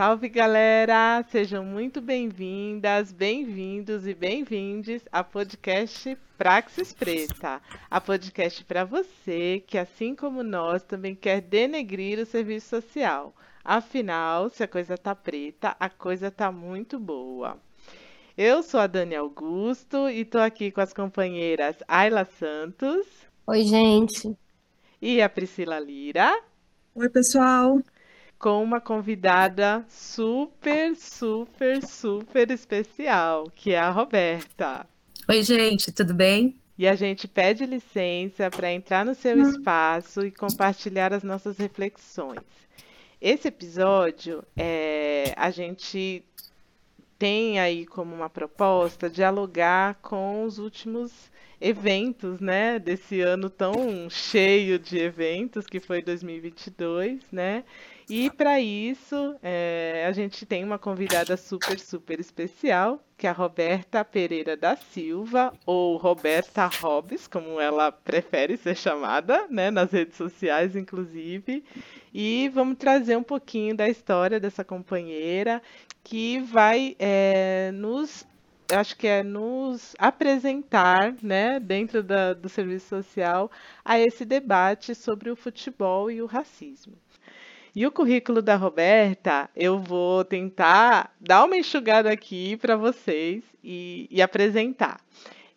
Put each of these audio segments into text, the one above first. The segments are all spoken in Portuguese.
Salve galera! Sejam muito bem-vindas, bem-vindos e bem-vindes a podcast Praxis Preta, a podcast para você que, assim como nós, também quer denegrir o serviço social. Afinal, se a coisa tá preta, a coisa tá muito boa. Eu sou a Dani Augusto e tô aqui com as companheiras Ayla Santos. Oi, gente. E a Priscila Lira. Oi, pessoal com uma convidada super, super, super especial, que é a Roberta. Oi, gente, tudo bem? E a gente pede licença para entrar no seu espaço e compartilhar as nossas reflexões. Esse episódio, é, a gente tem aí como uma proposta dialogar com os últimos eventos, né, desse ano tão cheio de eventos que foi 2022, né? E para isso, é, a gente tem uma convidada super, super especial, que é a Roberta Pereira da Silva, ou Roberta Hobbes, como ela prefere ser chamada, né, nas redes sociais, inclusive. E vamos trazer um pouquinho da história dessa companheira, que vai é, nos acho que é nos apresentar, né, dentro da, do serviço social, a esse debate sobre o futebol e o racismo. E o currículo da Roberta, eu vou tentar dar uma enxugada aqui para vocês e, e apresentar.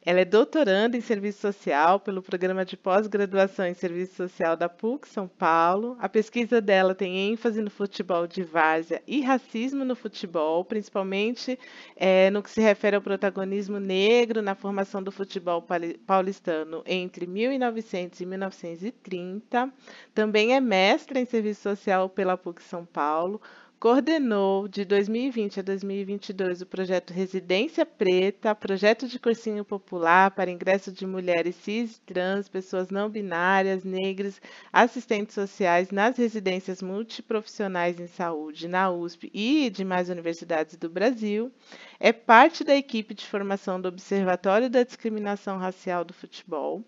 Ela é doutoranda em Serviço Social pelo Programa de Pós-Graduação em Serviço Social da PUC São Paulo. A pesquisa dela tem ênfase no futebol de várzea e racismo no futebol, principalmente é, no que se refere ao protagonismo negro na formação do futebol paulistano entre 1900 e 1930. Também é mestra em Serviço Social pela PUC São Paulo Coordenou de 2020 a 2022 o projeto Residência Preta, projeto de cursinho popular para ingresso de mulheres cis, trans, pessoas não binárias, negras, assistentes sociais nas residências multiprofissionais em saúde na USP e demais universidades do Brasil. É parte da equipe de formação do Observatório da Discriminação Racial do Futebol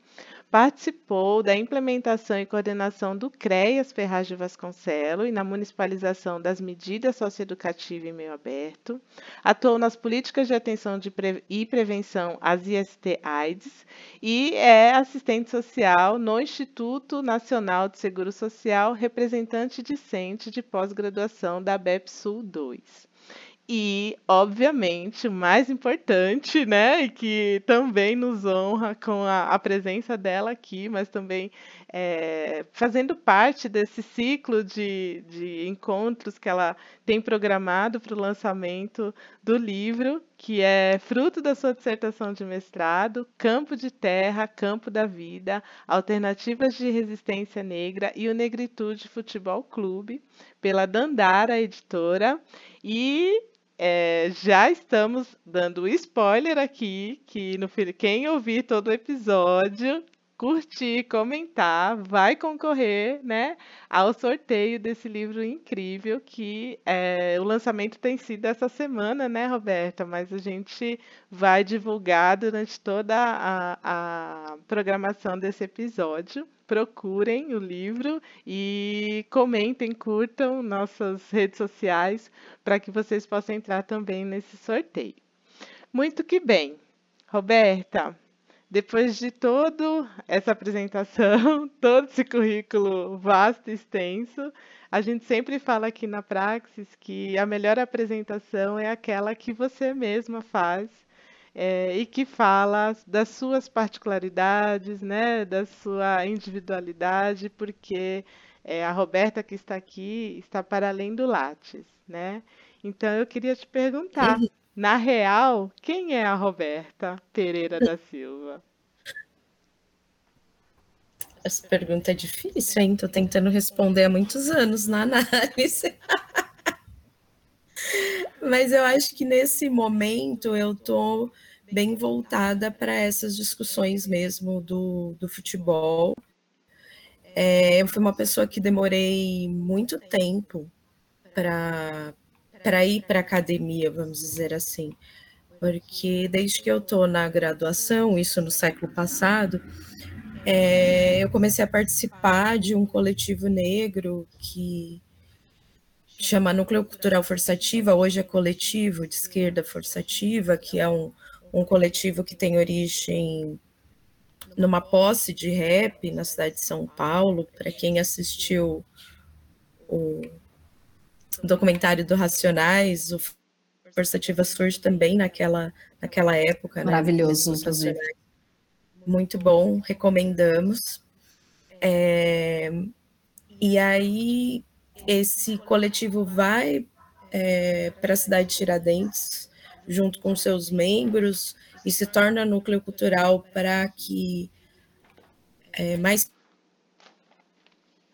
participou da implementação e coordenação do CREAS Ferraz de Vasconcelo e na municipalização das medidas socioeducativas em meio aberto, atuou nas políticas de atenção de pre e prevenção às IST-AIDS e é assistente social no Instituto Nacional de Seguro Social, representante discente de pós-graduação da BEPSUL 2. E, obviamente, o mais importante, né, e que também nos honra com a, a presença dela aqui, mas também é, fazendo parte desse ciclo de, de encontros que ela tem programado para o lançamento do livro, que é fruto da sua dissertação de mestrado, Campo de Terra, Campo da Vida, Alternativas de Resistência Negra e o Negritude Futebol Clube, pela Dandara Editora. E é, já estamos dando spoiler aqui, que no quem ouvir todo o episódio, curtir, comentar, vai concorrer, né, ao sorteio desse livro incrível que é, o lançamento tem sido essa semana, né, Roberta? Mas a gente vai divulgar durante toda a, a programação desse episódio procurem o livro e comentem, curtam nossas redes sociais para que vocês possam entrar também nesse sorteio. Muito que bem. Roberta, depois de toda essa apresentação, todo esse currículo vasto e extenso, a gente sempre fala aqui na Praxis que a melhor apresentação é aquela que você mesma faz é, e que fala das suas particularidades, né, da sua individualidade, porque é, a Roberta que está aqui está para além do Lattes, né? Então eu queria te perguntar, uhum. na real, quem é a Roberta Pereira da Silva? Essa pergunta é difícil, hein? Tô tentando responder há muitos anos na análise. Mas eu acho que nesse momento eu tô bem voltada para essas discussões mesmo do, do futebol. É, eu fui uma pessoa que demorei muito tempo para ir para a academia, vamos dizer assim, porque desde que eu estou na graduação, isso no século passado, é, eu comecei a participar de um coletivo negro que chama Núcleo Cultural Forçativa, hoje é Coletivo de Esquerda Forçativa, que é um, um coletivo que tem origem numa posse de rap na cidade de São Paulo. Para quem assistiu o documentário do Racionais, o Forçativa surge também naquela, naquela época. Né? Maravilhoso, né? inclusive. Muito bom, recomendamos. É, e aí, esse coletivo vai é, para a cidade de Tiradentes, junto com seus membros, e se torna núcleo cultural para que é, mais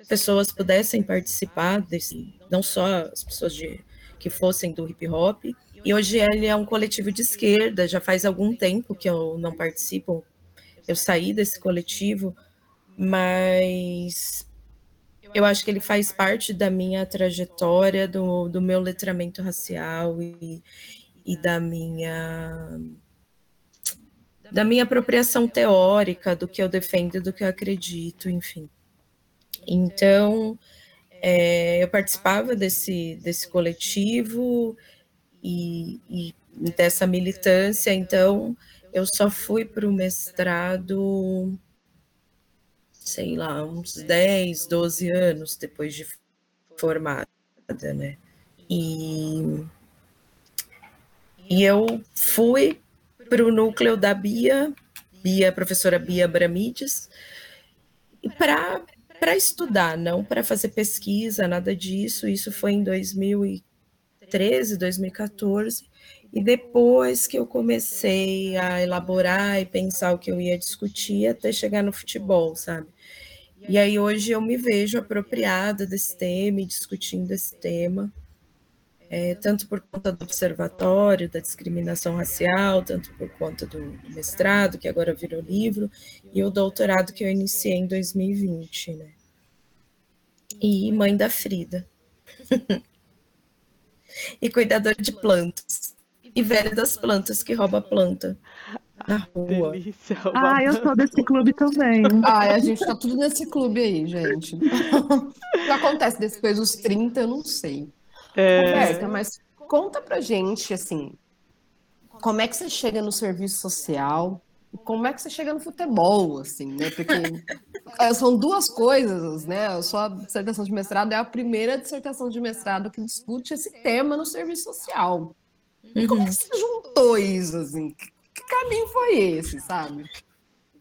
pessoas pudessem participar desse, não só as pessoas de, que fossem do hip hop. E hoje ele é um coletivo de esquerda, já faz algum tempo que eu não participo. Eu saí desse coletivo, mas eu acho que ele faz parte da minha trajetória, do, do meu letramento racial e, e da minha da minha apropriação teórica do que eu defendo, do que eu acredito, enfim. Então, é, eu participava desse, desse coletivo e, e dessa militância, então eu só fui para o mestrado, sei lá, uns 10, 12 anos depois de formada, né? E, e eu fui para o núcleo da Bia, Bia, professora Bia Bramides, para para estudar, não para fazer pesquisa, nada disso. Isso foi em 2013, 2014. E depois que eu comecei a elaborar e pensar o que eu ia discutir, até chegar no futebol, sabe? E aí hoje eu me vejo apropriada desse tema e discutindo esse tema é, tanto por conta do observatório da discriminação racial, tanto por conta do, do, mestrado, que agora virou livro, e o doutorado que eu iniciei em 2020, né? E mãe da Frida. e cuidadora de plantas. E velha das plantas que rouba planta na rua. Delícia, ah, eu sou desse clube também. Ah, a gente tá tudo nesse clube aí, gente. o que acontece depois dos 30, eu não sei. É... Roberta, mas conta pra gente, assim, como é que você chega no serviço social e como é que você chega no futebol, assim, né? Porque é, são duas coisas, né? A sua dissertação de mestrado é a primeira dissertação de mestrado que discute esse tema no serviço social. E como é que você juntou isso, assim? Que caminho foi esse, sabe?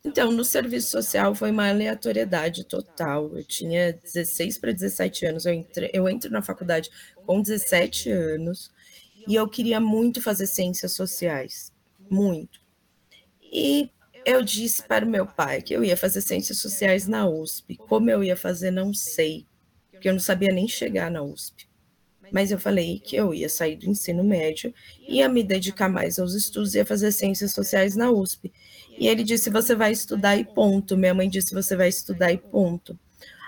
Então, no serviço social foi uma aleatoriedade total. Eu tinha 16 para 17 anos, eu, entre, eu entro na faculdade com 17 anos e eu queria muito fazer ciências sociais, muito. E eu disse para o meu pai que eu ia fazer ciências sociais na USP. Como eu ia fazer, não sei, porque eu não sabia nem chegar na USP. Mas eu falei que eu ia sair do ensino médio, ia me dedicar mais aos estudos, ia fazer ciências sociais na USP. E ele disse: Você vai estudar e ponto. Minha mãe disse: Você vai estudar e ponto.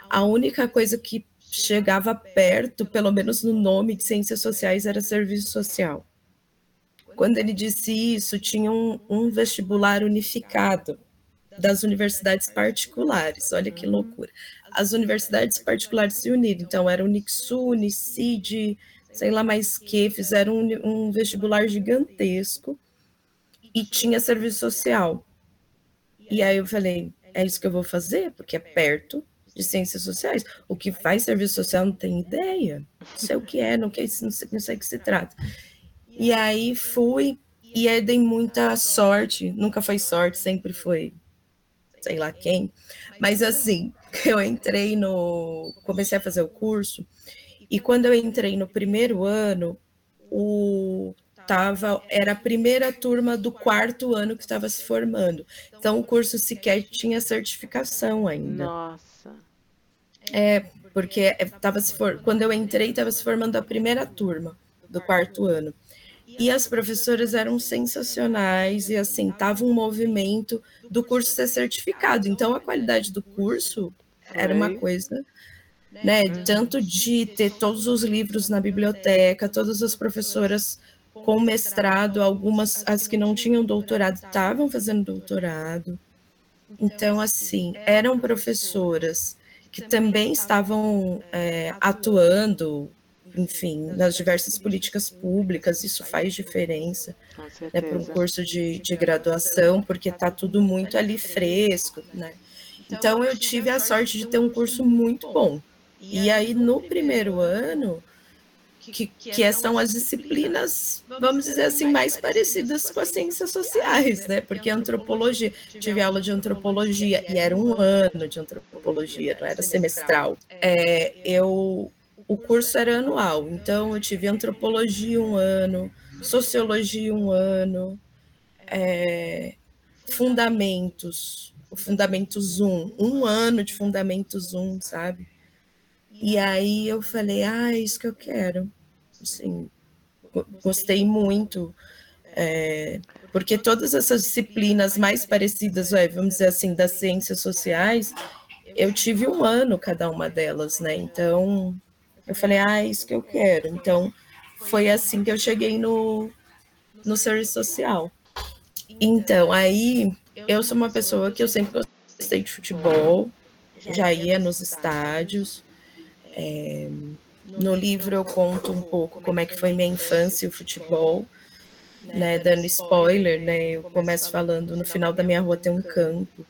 A única coisa que chegava perto, pelo menos no nome de ciências sociais, era serviço social. Quando ele disse isso, tinha um, um vestibular unificado das universidades particulares. Olha que loucura. As universidades particulares se uniram, então era Unixu, Unicid, sei lá mais que, fizeram um, um vestibular gigantesco e tinha serviço social. E aí eu falei, é isso que eu vou fazer, porque é perto de ciências sociais. O que faz serviço social não tem ideia. Não sei o que é, não, não, sei, não sei o que se trata. E aí fui, e aí dei muita sorte. Nunca foi sorte, sempre foi sei lá quem. Mas assim, eu entrei no. Comecei a fazer o curso, e quando eu entrei no primeiro ano, o tava, era a primeira turma do quarto ano que estava se formando. Então o curso sequer tinha certificação ainda. Nossa. É, porque estava se for, quando eu entrei estava se formando a primeira turma do quarto ano. E as professoras eram sensacionais e assim, tava um movimento do curso ser certificado. Então a qualidade do curso era uma coisa né? Tanto de ter todos os livros na biblioteca, todas as professoras com mestrado, algumas, as que não tinham doutorado, estavam fazendo doutorado. Então, assim, eram professoras que também estavam é, atuando enfim, nas diversas políticas públicas, isso faz diferença né, para um curso de, de graduação, porque está tudo muito ali fresco, né? Então eu tive a sorte de ter um curso muito bom. E aí no primeiro ano, que, que são as disciplinas, vamos dizer assim, mais parecidas com as ciências sociais, né? Porque antropologia, tive aula de antropologia e era um ano de antropologia, não era semestral. É, eu, o curso era anual, então eu tive antropologia um ano, sociologia um ano, é, fundamentos, o fundamentos um, um ano de fundamentos um, sabe? E aí eu falei, ah, é isso que eu quero. Assim, gostei muito. É, porque todas essas disciplinas mais parecidas, vamos dizer assim, das ciências sociais, eu tive um ano cada uma delas, né? Então, eu falei, ah, é isso que eu quero. Então, foi assim que eu cheguei no, no serviço social. Então, aí, eu sou uma pessoa que eu sempre gostei de futebol, já ia nos estádios, é, no livro eu conto um pouco como é que foi minha infância e o futebol, né, dando spoiler, né, eu começo falando, no final da minha rua tem um campo,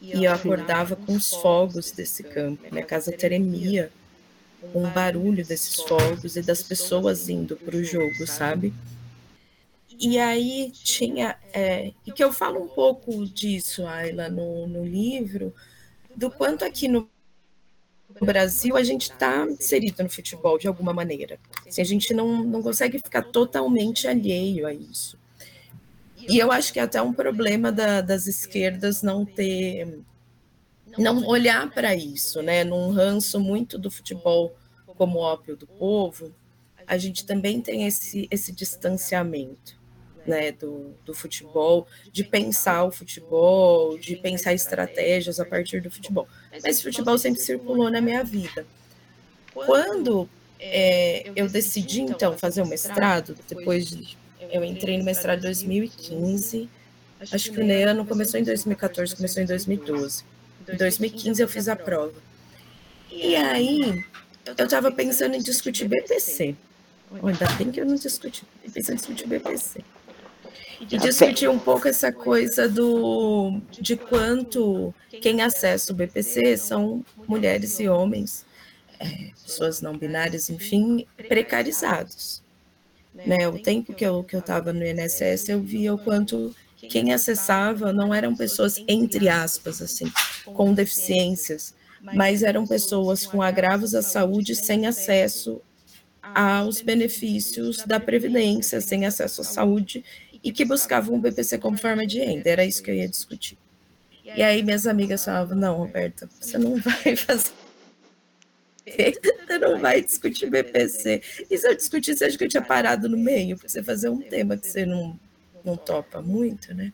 e eu acordava com os fogos desse campo, minha casa tremia, com o barulho desses fogos e das pessoas indo para o jogo, sabe? E aí tinha, é, e que eu falo um pouco disso, Ayla, no, no livro, do quanto aqui no Brasil, a gente está inserido no futebol de alguma maneira. Assim, a gente não, não consegue ficar totalmente alheio a isso. E eu acho que é até um problema da, das esquerdas não ter, não olhar para isso, né? Num ranço muito do futebol como ópio do povo, a gente também tem esse, esse distanciamento né, do, do futebol, de pensar o futebol, de pensar estratégias a partir do futebol. Mas o futebol sempre circulou na minha vida. Quando é, eu decidi, então, fazer o mestrado, depois de, eu entrei no mestrado em 2015, acho que o Neano começou em 2014, começou em 2012. Em 2015 eu fiz a prova. E aí, eu estava pensando em discutir BPC. Ainda bem que eu não discuti, pensando em discutir BPC e discutir um pouco essa coisa do de quanto quem acessa o BPC são mulheres e homens, é, pessoas não binárias, enfim, precarizados. Né? O tempo que eu que eu estava no INSS, eu via o quanto quem acessava não eram pessoas entre aspas assim, com deficiências, mas eram pessoas com agravos à saúde sem acesso aos benefícios da previdência, sem acesso à saúde e que buscavam o BPC como forma de renda. Era isso que eu ia discutir. E aí minhas amigas falavam, não, Roberta, você não vai fazer. Você não vai discutir BPC. E se eu discutisse, acho que eu tinha parado no meio, porque você fazer um tema que você não, não topa muito, né?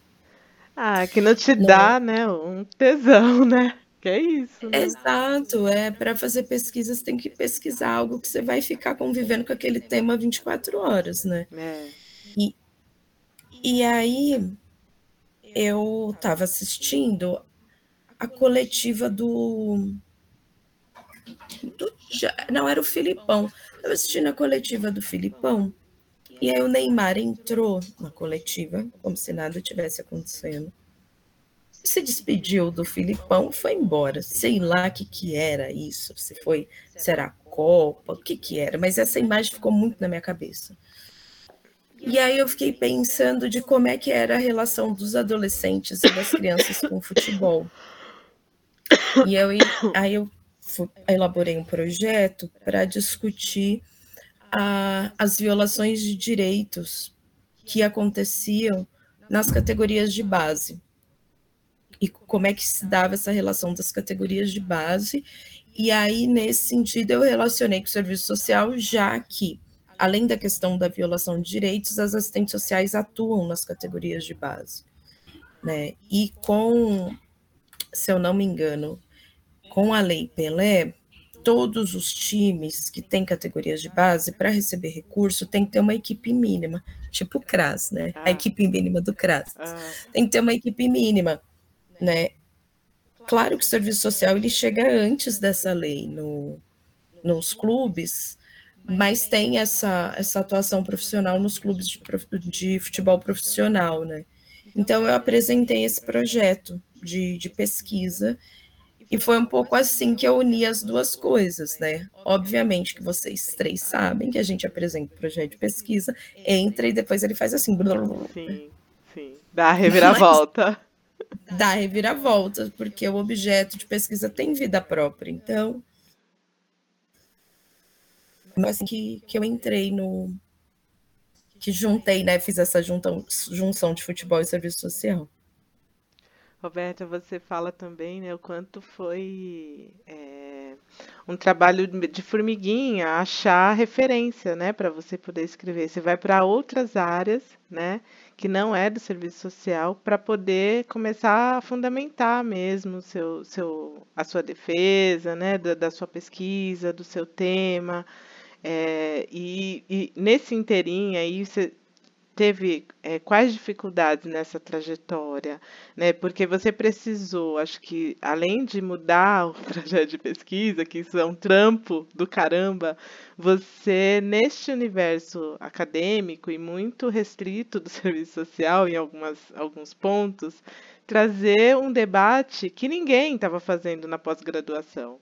Ah, que não te não. dá, né, um tesão, né? Que é isso. Né? Exato, é para fazer pesquisas tem que pesquisar algo que você vai ficar convivendo com aquele tema 24 horas, né? É. E, e aí eu estava assistindo a coletiva do, do. Não, era o Filipão. Estava assistindo a coletiva do Filipão. E aí o Neymar entrou na coletiva, como se nada tivesse acontecendo. Se despediu do Filipão, foi embora. Sei lá o que, que era isso. Se foi, se era a Copa, o que, que era. Mas essa imagem ficou muito na minha cabeça. E aí eu fiquei pensando de como é que era a relação dos adolescentes e das crianças com o futebol. E eu, aí eu elaborei um projeto para discutir a, as violações de direitos que aconteciam nas categorias de base. E como é que se dava essa relação das categorias de base. E aí, nesse sentido, eu relacionei com o serviço social, já que além da questão da violação de direitos, as assistentes sociais atuam nas categorias de base. Né? E com, se eu não me engano, com a Lei Pelé, todos os times que têm categorias de base, para receber recurso, tem que ter uma equipe mínima, tipo o CRAS, né? Ah. A equipe mínima do CRAS. Ah. Tem que ter uma equipe mínima, né? Claro que o serviço social ele chega antes dessa lei no, nos clubes, mas tem essa, essa atuação profissional nos clubes de, de futebol profissional, né? Então eu apresentei esse projeto de, de pesquisa e foi um pouco assim que eu uni as duas coisas, né? Obviamente que vocês três sabem que a gente apresenta o projeto de pesquisa, entra e depois ele faz assim. Sim, sim. Dá a reviravolta. Mas dá a reviravolta, porque o objeto de pesquisa tem vida própria. Então, assim que, que eu entrei no. que juntei, né? Fiz essa junção, junção de futebol e serviço social. Roberta, você fala também né, o quanto foi é, um trabalho de formiguinha achar referência né, para você poder escrever. Você vai para outras áreas né, que não é do serviço social para poder começar a fundamentar mesmo seu, seu, a sua defesa, né, da, da sua pesquisa, do seu tema. É, e, e, nesse inteirinho aí você teve é, quais dificuldades nessa trajetória, né? Porque você precisou, acho que além de mudar o projeto de pesquisa, que isso é um trampo do caramba, você neste universo acadêmico e muito restrito do serviço social em algumas, alguns pontos, trazer um debate que ninguém estava fazendo na pós-graduação.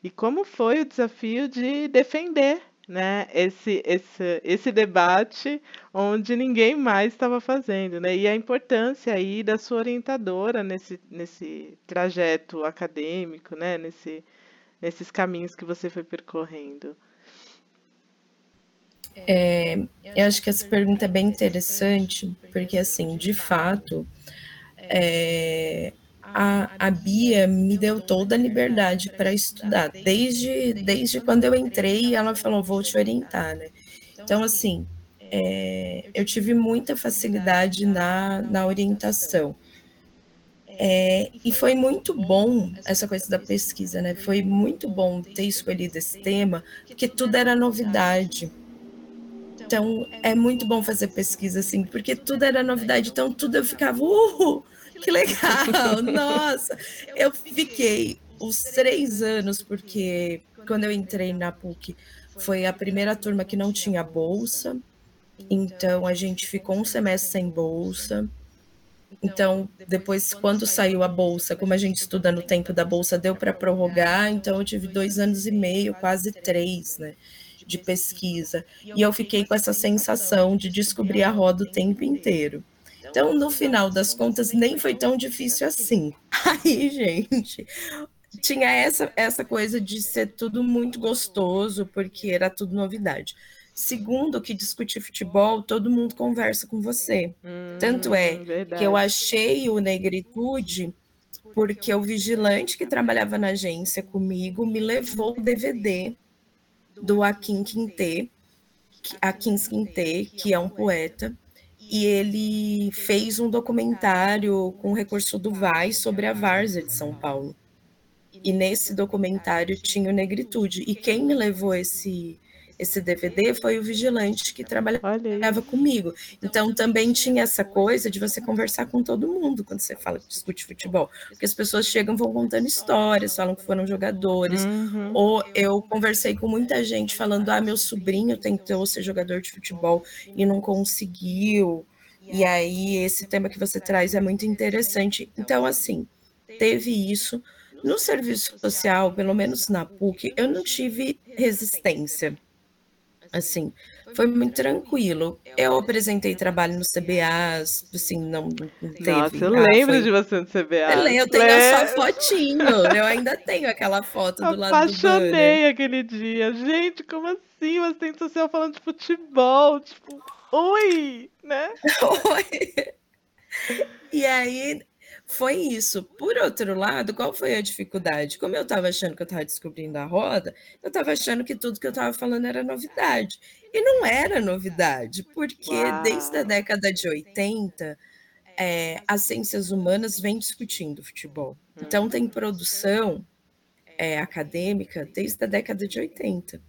E como foi o desafio de defender né, esse, esse, esse debate onde ninguém mais estava fazendo, né? E a importância aí da sua orientadora nesse, nesse trajeto acadêmico, né? Nesse, nesses caminhos que você foi percorrendo. É, eu acho que essa pergunta é bem interessante, porque assim, de fato, é, a, a Bia me deu toda a liberdade para estudar. Desde, desde quando eu entrei, ela falou: vou te orientar, né? Então, assim, é, eu tive muita facilidade na, na orientação. É, e foi muito bom essa coisa da pesquisa, né? Foi muito bom ter escolhido esse tema, porque tudo era novidade. Então, é muito bom fazer pesquisa assim, porque tudo era novidade. Então, tudo eu ficava, uh, que legal! Nossa! Eu fiquei os três anos, porque quando eu entrei na PUC, foi a primeira turma que não tinha bolsa. Então, a gente ficou um semestre sem bolsa. Então, depois, quando saiu a bolsa, como a gente estuda no tempo da bolsa, deu para prorrogar. Então, eu tive dois anos e meio, quase três, né, de pesquisa. E eu fiquei com essa sensação de descobrir a roda o tempo inteiro. Então, no final das contas, nem foi tão difícil assim. Aí, gente, tinha essa, essa coisa de ser tudo muito gostoso, porque era tudo novidade. Segundo, que discutir futebol, todo mundo conversa com você. Hum, Tanto é verdade. que eu achei o Negritude porque o vigilante que trabalhava na agência comigo me levou o DVD do Akin Quintê, Akin Quintê, que é um poeta, e ele fez um documentário com recurso do VAI sobre a Várzea de São Paulo. E nesse documentário tinha o Negritude. E quem me levou esse esse DVD foi o vigilante que trabalhava comigo. Então também tinha essa coisa de você conversar com todo mundo quando você fala discute futebol, porque as pessoas chegam vão contando histórias, falam que foram jogadores. Uhum. Ou eu conversei com muita gente falando: "Ah, meu sobrinho tentou ser jogador de futebol e não conseguiu". E aí esse tema que você traz é muito interessante. Então assim, teve isso no serviço social, pelo menos na PUC, eu não tive resistência assim, foi muito tranquilo. Eu apresentei trabalho no CBA, assim, não, não teve. Nossa, eu ah, lembro foi... de você no CBA. Eu, eu tenho a sua fotinho, eu ainda tenho aquela foto do lado do Apaixonei aquele dia. Gente, como assim? Uma assistente social falando de futebol, tipo, oi, né? Oi. E aí, foi isso. Por outro lado, qual foi a dificuldade? Como eu estava achando que eu estava descobrindo a roda, eu estava achando que tudo que eu estava falando era novidade. E não era novidade, porque Uau. desde a década de 80, é, as ciências humanas vêm discutindo futebol. Então, tem produção é, acadêmica desde a década de 80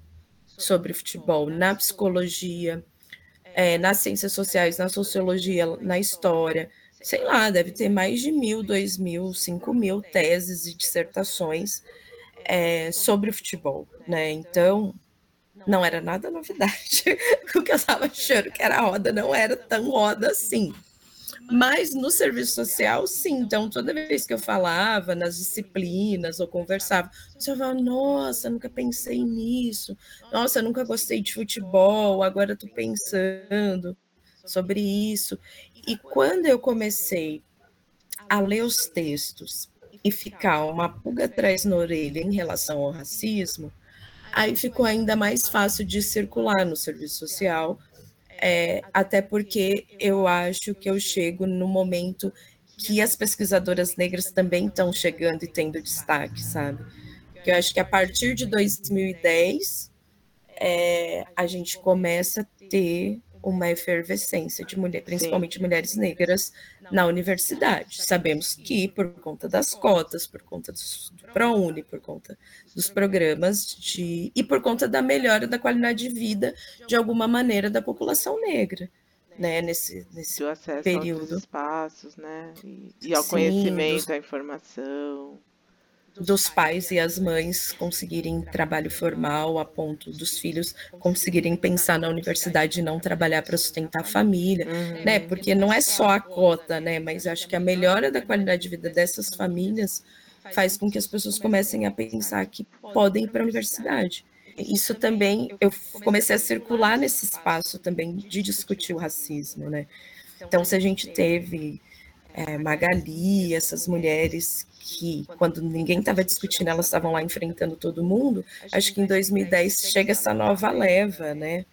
sobre futebol, na psicologia, é, nas ciências sociais, na sociologia, na história sei lá, deve ter mais de mil, dois mil, cinco mil teses e dissertações é, sobre futebol, né? Então, não era nada novidade. o que eu estava achando que era roda não era tão roda assim. Mas no serviço social, sim. Então, toda vez que eu falava nas disciplinas ou conversava, você falava: Nossa, nunca pensei nisso. Nossa, nunca gostei de futebol. Agora estou pensando sobre isso. E quando eu comecei a ler os textos e ficar uma pulga atrás na orelha em relação ao racismo, aí ficou ainda mais fácil de circular no serviço social, é, até porque eu acho que eu chego no momento que as pesquisadoras negras também estão chegando e tendo destaque, sabe? Que eu acho que a partir de 2010 é, a gente começa a ter uma efervescência de mulher, principalmente Sim. mulheres negras na universidade. Sabemos que por conta das cotas, por conta do, do ProUni, por conta dos programas de e por conta da melhora da qualidade de vida de alguma maneira da população negra, né, nesse nesse acesso período. aos espaços, né, e, e ao Sim, conhecimento, dos... à informação dos pais e as mães conseguirem trabalho formal a ponto dos filhos conseguirem pensar na universidade e não trabalhar para sustentar a família, uhum. né? Porque não é só a cota, né? Mas acho que a melhora da qualidade de vida dessas famílias faz com que as pessoas comecem a pensar que podem ir para a universidade. Isso também eu comecei a circular nesse espaço também de discutir o racismo, né? Então, se a gente teve é, Magali, essas mulheres que, quando ninguém estava discutindo, elas estavam lá enfrentando todo mundo, acho que em 2010 chega essa nova leva né,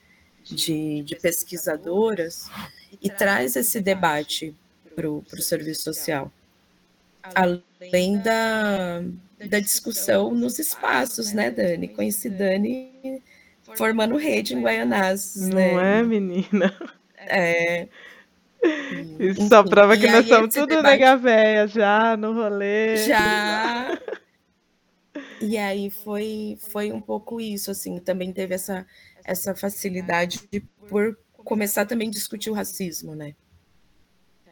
de, de pesquisadoras e traz esse debate para o serviço social. Além da, da discussão nos espaços, né, Dani? Conheci Dani formando rede em Guaianazes, né? Não é, menina? É, isso só prova que nós somos tudo debate... nega véia já no rolê. Já. e aí foi, foi um pouco isso, assim, também teve essa, essa facilidade de, por começar também a discutir o racismo, né?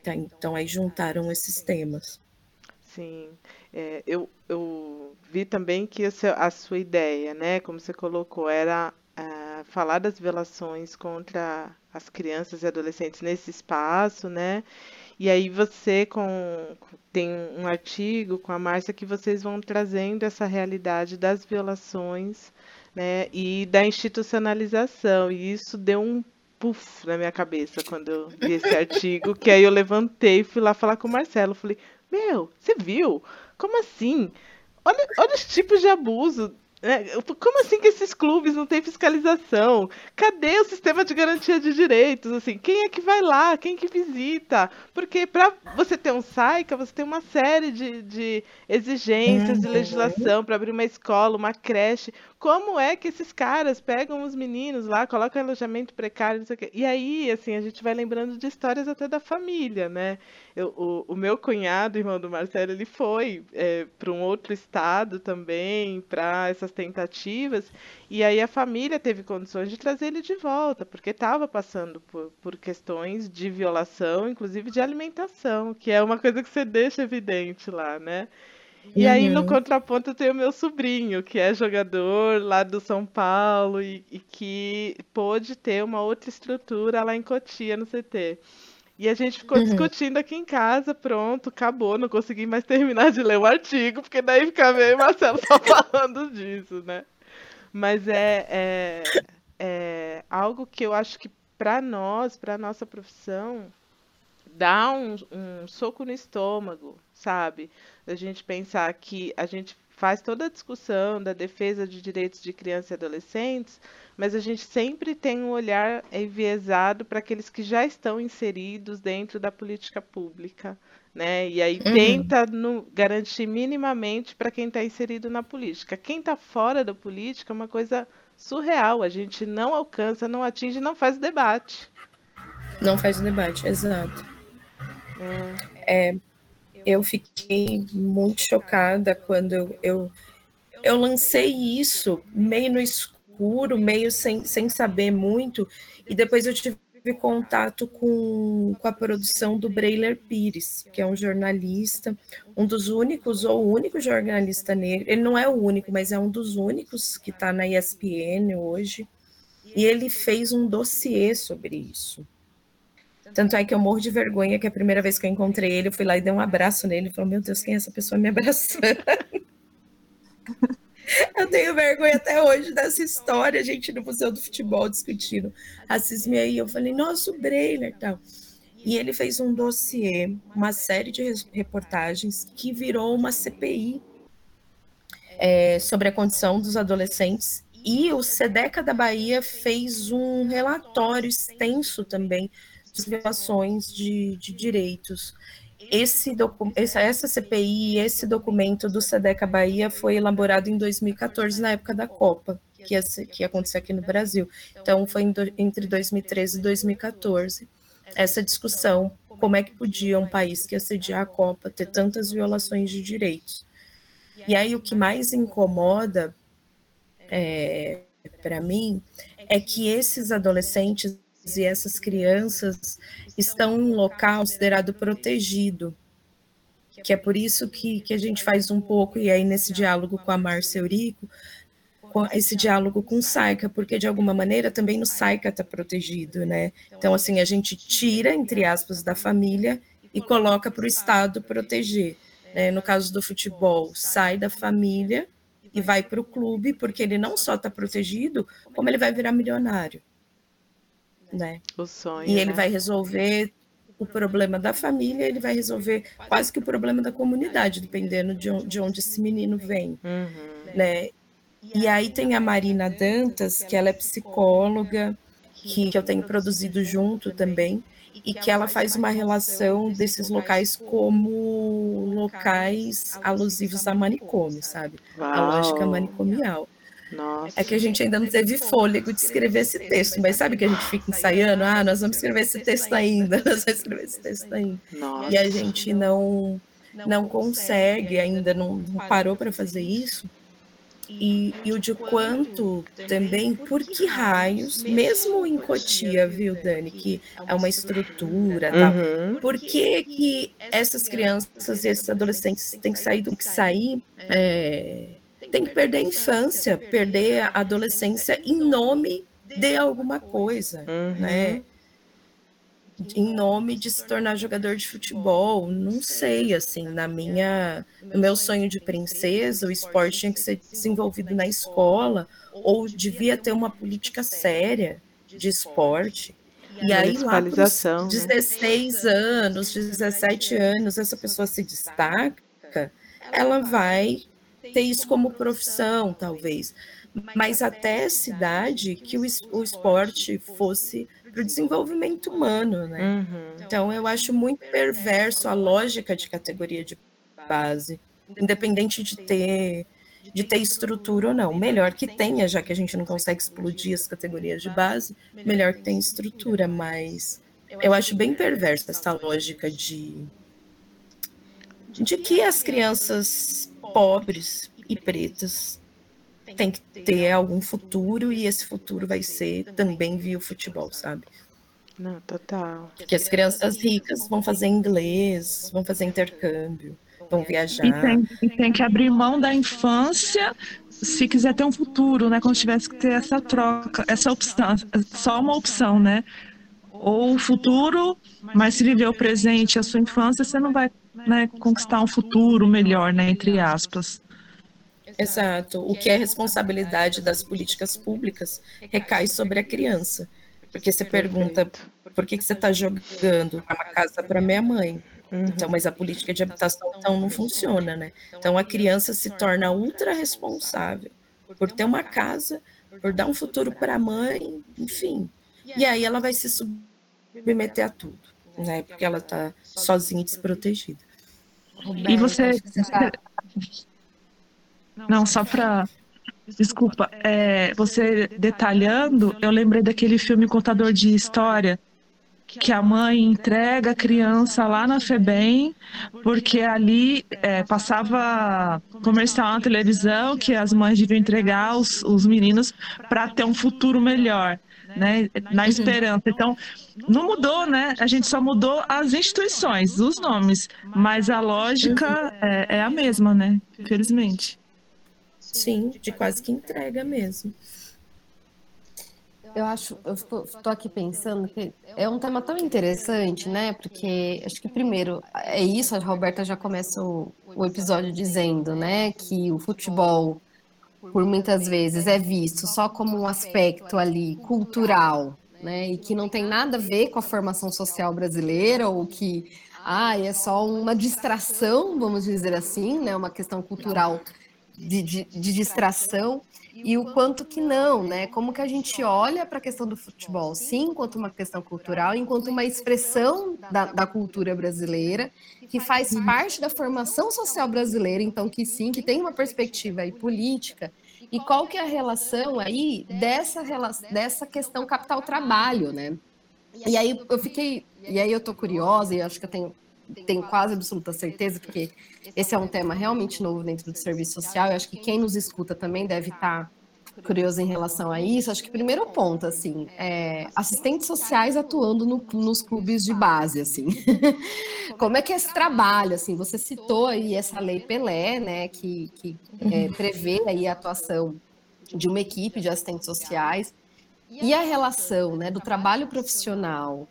Tá, então aí juntaram esses temas. Sim, é, eu, eu vi também que a sua ideia, né, como você colocou, era falar das violações contra as crianças e adolescentes nesse espaço, né? E aí você com tem um artigo com a Márcia que vocês vão trazendo essa realidade das violações, né? E da institucionalização. E isso deu um puff na minha cabeça quando eu vi esse artigo, que aí eu levantei e fui lá falar com o Marcelo. Falei, meu, você viu? Como assim? Olha, olha os tipos de abuso como assim que esses clubes não têm fiscalização? Cadê o sistema de garantia de direitos? Assim, quem é que vai lá? Quem que visita? Porque para você ter um SAICA, você tem uma série de, de exigências de uhum. legislação para abrir uma escola, uma creche. Como é que esses caras pegam os meninos lá, colocam alojamento precário, não sei o quê. E aí, assim, a gente vai lembrando de histórias até da família, né? Eu, o, o meu cunhado, irmão do Marcelo, ele foi é, para um outro estado também, para essas tentativas, e aí a família teve condições de trazer ele de volta, porque estava passando por, por questões de violação, inclusive de alimentação, que é uma coisa que você deixa evidente lá, né? E uhum. aí, no uhum. contraponto, eu tenho meu sobrinho, que é jogador lá do São Paulo e, e que pôde ter uma outra estrutura lá em Cotia, no CT. E a gente ficou uhum. discutindo aqui em casa, pronto, acabou, não consegui mais terminar de ler o artigo, porque daí ficava eu e Marcelo só falando disso, né? Mas é, é, é algo que eu acho que para nós, para nossa profissão, dá um, um soco no estômago, sabe? A gente pensar que a gente faz toda a discussão da defesa de direitos de crianças e adolescentes, mas a gente sempre tem um olhar enviesado para aqueles que já estão inseridos dentro da política pública, né? E aí uhum. tenta no, garantir minimamente para quem está inserido na política. Quem está fora da política é uma coisa surreal. A gente não alcança, não atinge, não faz debate. Não faz debate, exato. É. é eu fiquei muito chocada quando eu, eu, lancei isso meio no escuro escuro, meio sem, sem saber muito, e depois eu tive contato com, com a produção do Breiler Pires, que é um jornalista, um dos únicos, ou o único jornalista negro, ele não é o único, mas é um dos únicos que está na ESPN hoje, E ele fez um dossiê sobre isso. Tanto é que eu morro de vergonha que a primeira vez que eu encontrei ele, eu fui lá e dei um abraço nele falei, meu Deus, quem é essa pessoa me abraçando? eu tenho vergonha até hoje dessa história, gente no Museu do Futebol discutindo racismo. E aí eu falei, nossa, o Breiner e tal. E ele fez um dossiê, uma série de reportagens que virou uma CPI é, sobre a condição dos adolescentes. E o SEDECA da Bahia fez um relatório extenso também violações de, de direitos. Esse essa, essa CPI, esse documento do SEDECA Bahia foi elaborado em 2014, na época da Copa, que ia, que ia acontecer aqui no Brasil. Então, foi do, entre 2013 e 2014 essa discussão, como é que podia um país que ia sediar a Copa ter tantas violações de direitos. E aí o que mais incomoda é, para mim é que esses adolescentes e essas crianças estão em um local considerado protegido, que é por isso que, que a gente faz um pouco, e aí nesse diálogo com a Márcia Eurico, esse diálogo com o SAICA, porque de alguma maneira também no SAICA está protegido, né? Então, assim, a gente tira, entre aspas, da família e coloca para o Estado proteger. Né? No caso do futebol, sai da família e vai para o clube, porque ele não só está protegido, como ele vai virar milionário. Né? O sonho. E ele né? vai resolver o problema da família, ele vai resolver quase que o problema da comunidade, dependendo de onde esse menino vem. Uhum. Né? E aí tem a Marina Dantas, que ela é psicóloga, que, que eu tenho produzido junto também, e que ela faz uma relação desses locais como locais alusivos a manicômio, sabe? Uau. A lógica manicomial. Nossa. É que a gente ainda não teve fôlego de escrever esse texto, mas sabe que a gente fica ensaiando? Ah, nós vamos escrever esse texto ainda, nós vamos escrever esse texto ainda. Nossa. E a gente não, não consegue, ainda não, parou para fazer isso. E, e, o de quanto também, por que raios, mesmo em Cotia, viu, Dani, que é uma estrutura, tal, Uhum. por que, que essas crianças e esses adolescentes têm que sair do que sair? É, tem que perder a infância, perder a adolescência em nome de alguma coisa, Uhum. né? Em nome de se tornar jogador de futebol, não sei, assim, na minha, no meu sonho de princesa, o esporte tinha que ser desenvolvido na escola, ou devia ter uma política séria de esporte. E aí, lá para Municipalização, né? 16 anos, 17 anos, essa pessoa se destaca, ela vai ter isso como profissão, talvez. Mas até essa idade que o, o esporte fosse para o desenvolvimento humano, né? Uhum. Então, eu acho muito perverso a lógica de categoria de base, independente de ter, de ter estrutura ou não. Melhor que tenha, já que a gente não consegue explodir as categorias de base, melhor que tenha estrutura, mas eu acho bem perversa essa lógica de, de que as crianças pobres e pretas têm que ter algum futuro e esse futuro vai ser também via o futebol, sabe? Não, total. Que as crianças ricas vão fazer inglês, vão fazer intercâmbio, vão viajar. E tem, e tem que abrir mão da infância se quiser ter um futuro, né? Se tivesse que ter essa troca, essa opção, só uma opção, né? Ou o futuro, mas se viver o presente a sua infância, você não vai né, conquistar um futuro melhor, né? Entre aspas. Exato. O que é responsabilidade das políticas públicas recai sobre a criança. Porque você pergunta por que, que você está jogando uma casa para minha mãe. Uhum. Então, mas a política de habitação então não funciona, né? Então a criança se torna ultra responsável por ter uma casa, por dar um futuro para a mãe, enfim. E aí ela vai se submeter a tudo, né? Porque ela está sozinha e desprotegida. E você. Não, só para. Desculpa, é, você detalhando, eu lembrei daquele filme Contador de História, que a mãe entrega a criança lá na FEBEM, porque ali é, passava comercial na televisão que as mães deviam entregar os, os meninos para ter um futuro melhor. Né, na esperança. Então, não mudou, né? A gente só mudou as instituições, os nomes, mas a lógica é, é a mesma, né? Infelizmente. Sim, de quase que entrega mesmo. eu acho, eu estou aqui pensando que é um tema tão interessante, né? Porque acho que primeiro é isso, a Roberta já começa o, o episódio dizendo, né, que o futebol por muitas vezes é visto só como um aspecto ali cultural, né? E que não tem nada a ver com a formação social brasileira ou que ah, é só uma distração, vamos dizer assim, né? Uma questão cultural de, de, de distração e o quanto que não, né? Como que a gente olha para a questão do futebol, sim, enquanto uma questão cultural, enquanto uma expressão da, da, cultura brasileira, que faz parte da formação social brasileira, então que sim, que tem uma perspectiva aí política, e qual que é a relação aí dessa, dessa questão capital-trabalho, né? E aí eu fiquei, e aí eu tô curiosa, e acho que eu tenho tenho quase absoluta certeza, porque esse é um tema realmente novo dentro do serviço social. Eu acho que quem nos escuta também deve estar curioso em relação a isso. Acho que primeiro ponto, assim, é assistentes sociais atuando no, nos clubes de base, assim. Como é que é esse trabalho, assim? Você citou aí essa lei Pelé, né, que, que é, prevê aí a atuação de uma equipe de assistentes sociais e a relação, né, do trabalho profissional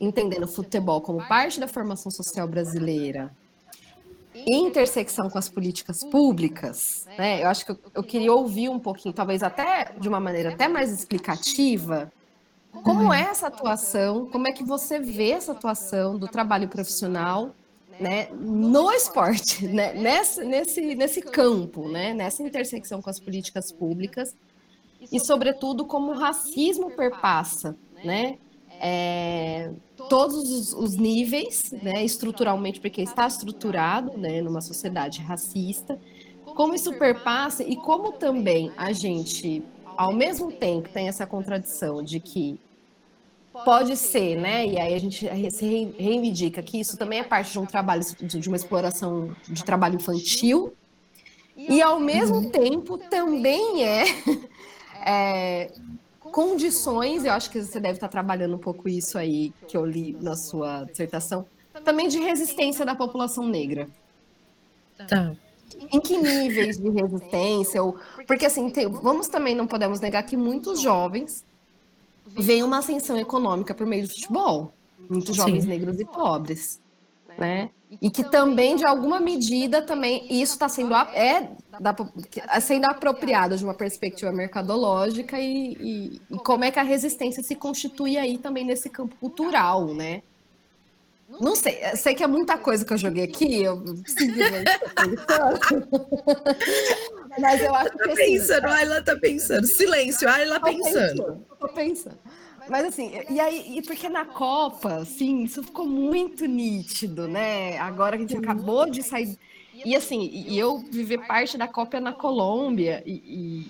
entendendo o futebol como parte da formação social brasileira, intersecção com as políticas públicas, né? Eu acho que eu, eu, queria ouvir um pouquinho, talvez até de uma maneira até mais explicativa, como é essa atuação, como é que você vê essa atuação do trabalho profissional, né, no esporte, né, nesse, nesse, nesse campo, né, nessa intersecção com as políticas públicas e, sobretudo, como o racismo perpassa, né, é, todos os, os, níveis, né, estruturalmente, porque está estruturado né, numa sociedade racista, como isso perpassa e como também a gente, ao mesmo tempo, tem essa contradição de que pode ser, né, e aí a gente se reivindica que isso também é parte de um trabalho, de uma exploração de trabalho infantil, e ao mesmo tempo também é, é condições, eu acho que você deve estar trabalhando um pouco isso aí, que eu li na sua dissertação, também de resistência da população negra. Tá. Em que níveis de resistência? Ou, porque assim, tem, vamos também, não podemos negar que muitos jovens veem uma ascensão econômica por meio do futebol. Muitos jovens Sim. negros e pobres. Né? E que também, de alguma medida, também isso está sendo é da, sendo apropriado de uma perspectiva mercadológica e, e, e, como é que a resistência se constitui aí também nesse campo cultural, né? Não sei, sei que é muita coisa que eu joguei aqui, eu Mas eu acho que. Tá pensando, assim, ela tá pensando. Silêncio, ela pensando. pensando. Tô pensando. Mas assim, e aí, e porque na Copa, assim, isso ficou muito nítido, né? Agora que a gente acabou de sair. E assim, e eu viver parte da Copa na Colômbia, e,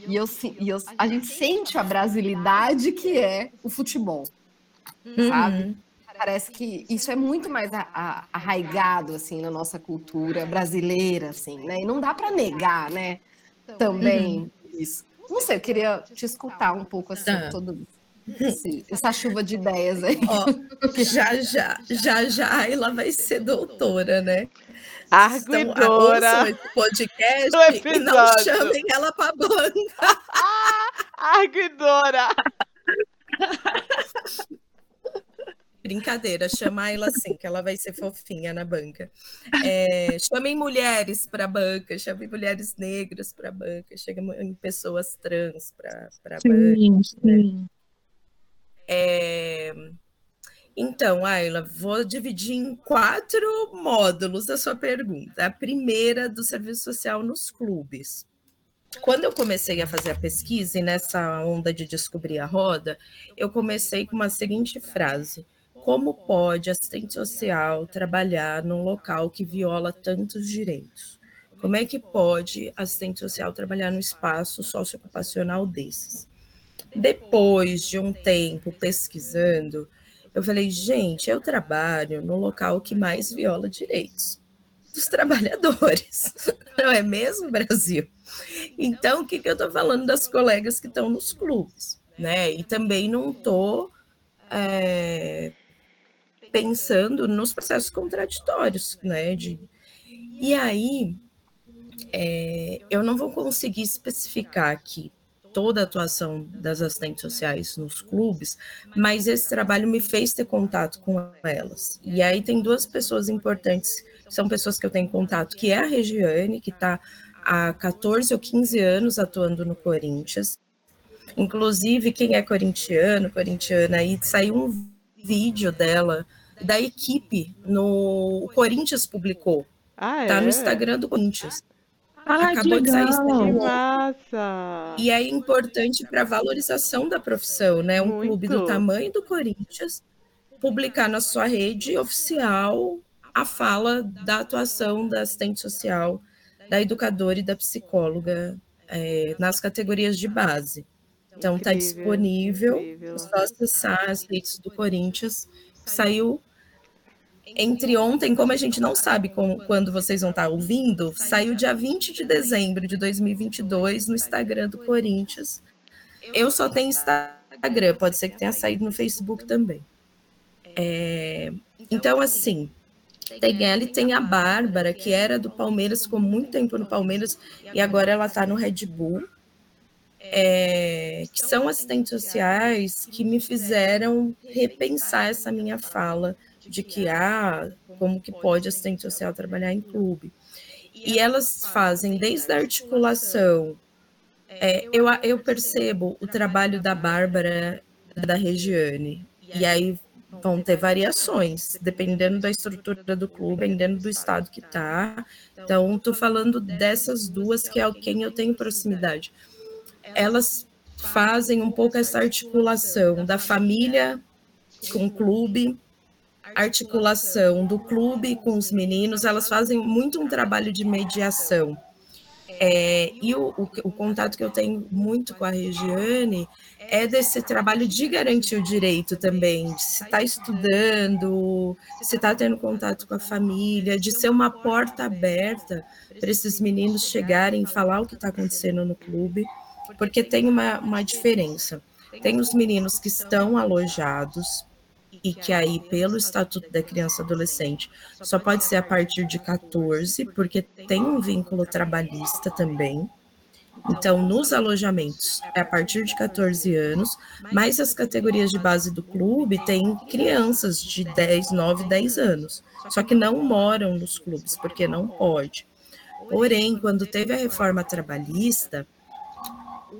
e, e eu, e eu, a gente sente a brasilidade que é o futebol, uhum. sabe? Parece que isso é muito mais a, a, arraigado, assim, na nossa cultura brasileira, assim, né? E não dá para negar, né? Também uhum. isso. Não sei, eu queria te escutar um pouco, assim, tá. todo Sim, essa chuva de ideias aí. Ó, já, já, já, já, ela vai ser doutora, né? Arguidora. Então, podcast e não chamem ela para banca. Arguidora. Brincadeira, chama ela assim, que ela vai ser fofinha na banca. É, chamem mulheres para a banca, chamem mulheres negras para a banca, chamem pessoas trans para a banca. Sim, sim. É... Então, Ayla, vou dividir em quatro módulos a sua pergunta. A primeira do serviço social nos clubes. Quando eu comecei a fazer a pesquisa e nessa onda de descobrir a roda, eu comecei com uma seguinte frase: Como pode assistente social trabalhar num local que viola tantos direitos? Como é que pode assistente social trabalhar no espaço socioocupacional desses? Depois de um tempo pesquisando, eu falei, gente, eu trabalho no local que mais viola direitos dos trabalhadores, não é mesmo, Brasil? Então, o que, que eu estou falando das colegas que estão nos clubes, né? E também não estou é, pensando nos processos contraditórios, né? De, e aí, é, eu não vou conseguir especificar aqui toda a atuação das assistentes sociais nos clubes, mas esse trabalho me fez ter contato com elas. E aí tem duas pessoas importantes, são pessoas que eu tenho contato, que é a Regiane, que está há 14 ou 15 anos atuando no Corinthians. Inclusive, quem é corintiano, corintiana, aí saiu um vídeo dela, da equipe, no o Corinthians publicou. Ah, tá é? no Instagram do Corinthians. Ah, Acabou de sair que massa! E é importante para a valorização da profissão, né? Um Muito. clube do tamanho do Corinthians publicar na sua rede oficial a fala da atuação da assistente social, da educadora e da psicóloga é, nas categorias de base. Então está disponível, incrível. é só acessar as redes do Corinthians. Saiu entre ontem, como a gente não sabe como, quando vocês vão estar ouvindo, saiu dia 20 de dezembro de 2022 no Instagram do Corinthians. Eu só tenho Instagram, pode ser que tenha saído no Facebook também. É, então, assim, tem ela e tem a Bárbara, que era do Palmeiras, ficou muito tempo no Palmeiras e agora ela está no Red Bull. É, que são assistentes sociais que me fizeram repensar essa minha fala de que ah, como que pode assistente social trabalhar em clube. E elas fazem desde a articulação. É, eu, eu percebo o trabalho da Bárbara, da Regiane, e aí vão ter variações, dependendo da estrutura do clube, dependendo do estado que está. Então, estou falando dessas duas que é quem eu tenho proximidade. Elas fazem um pouco essa articulação da família com o clube, articulação do clube com os meninos, elas fazem muito um trabalho de mediação. É, e o, o, o, contato que eu tenho muito com a Regiane é desse trabalho de garantir o direito também, de se estar tá estudando, se estar tá tendo contato com a família, de ser uma porta aberta para esses meninos chegarem e falar o que está acontecendo no clube, porque tem uma, uma diferença. Tem os meninos que estão alojados, e que aí, pelo Estatuto da Criança e Adolescente, só pode ser a partir de 14, porque tem um vínculo trabalhista também. Então, nos alojamentos, é a partir de 14 anos, mas as categorias de base do clube têm crianças de 10, 9, 10 anos, só que não moram nos clubes, porque não pode. Porém, quando teve a reforma trabalhista,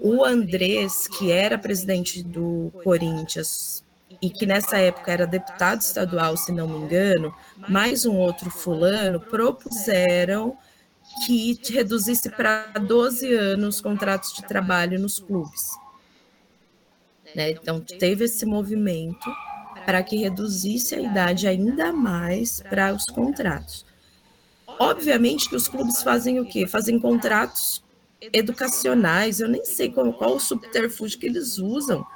o Andrés, que era presidente do Corinthians e que nessa época era deputado estadual, se não me engano, mais um outro fulano, propuseram que reduzisse para 12 anos contratos de trabalho nos clubes. Né? Então, teve esse movimento para que reduzisse a idade ainda mais para os contratos. Obviamente que os clubes fazem o quê? Fazem contratos educacionais, eu nem sei qual, qual o subterfúgio que eles usam,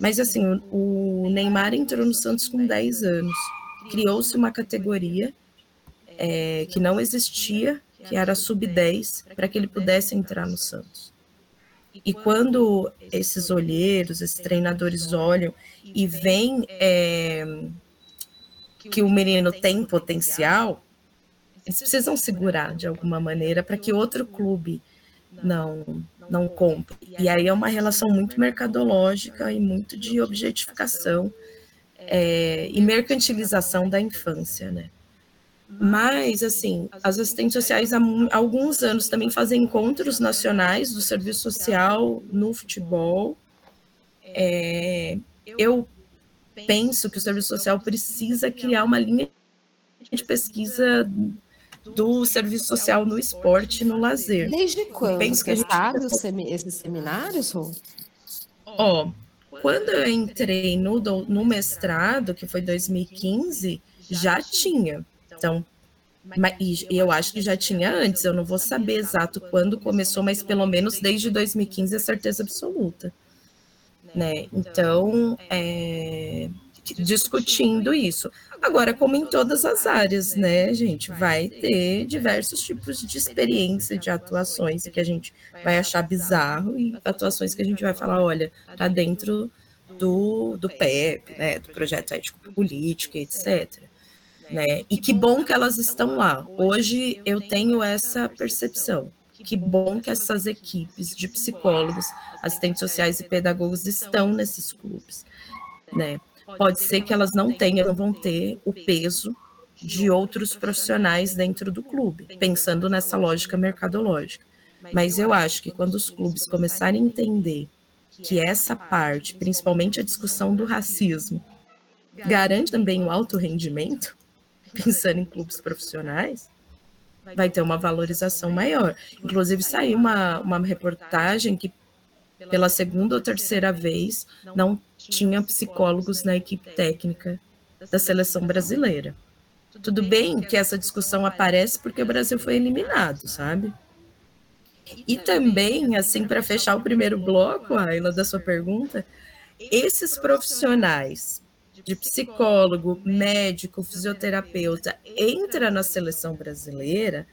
mas assim, o, Neymar entrou no Santos com 10 anos. Criou-se uma categoria é, que não existia, que era sub-10, para que ele pudesse entrar no Santos. E quando esses olheiros, esses treinadores olham e veem é, que o menino tem potencial, eles precisam segurar de alguma maneira para que outro clube não não compra. E aí é uma relação muito mercadológica e muito de objetificação é, e mercantilização da infância, né? Mas, assim, as assistentes sociais há alguns anos também fazem encontros nacionais do serviço social no futebol. É, eu penso que o serviço social precisa criar uma linha de pesquisa do serviço social no esporte e no lazer. Desde quando Penso que a gente... esses seminários, Rô? Ó, quando eu entrei no, no mestrado, que foi 2015, já tinha. Então, e eu acho que já tinha antes, eu não vou saber exato quando começou, mas pelo menos desde 2015 é certeza absoluta. Né? Então, é, discutindo isso. Agora, como em todas as áreas, né, gente, vai ter diversos tipos de experiência, de atuações que a gente vai achar bizarro e atuações que a gente vai falar, olha, tá dentro do, do PEP, né, do Projeto Ético Político, etc. Né? E que bom que elas estão lá. Hoje eu tenho essa percepção que bom que essas equipes de psicólogos, assistentes sociais e pedagogos estão nesses clubes, né? Pode ser que elas não tenham, não vão ter o peso de outros profissionais dentro do clube, pensando nessa lógica mercadológica. Mas eu acho que quando os clubes começarem a entender que essa parte, principalmente a discussão do racismo, garante também o alto rendimento, pensando em clubes profissionais, vai ter uma valorização maior. Inclusive, saiu uma, uma reportagem que, pela segunda ou terceira vez, não tinha psicólogos na equipe técnica da seleção brasileira. Tudo bem que essa discussão aparece porque o Brasil foi eliminado, sabe? E também, assim, para fechar o primeiro bloco, Ayla, da sua pergunta, esses profissionais de psicólogo, médico, fisioterapeuta entra na seleção brasileira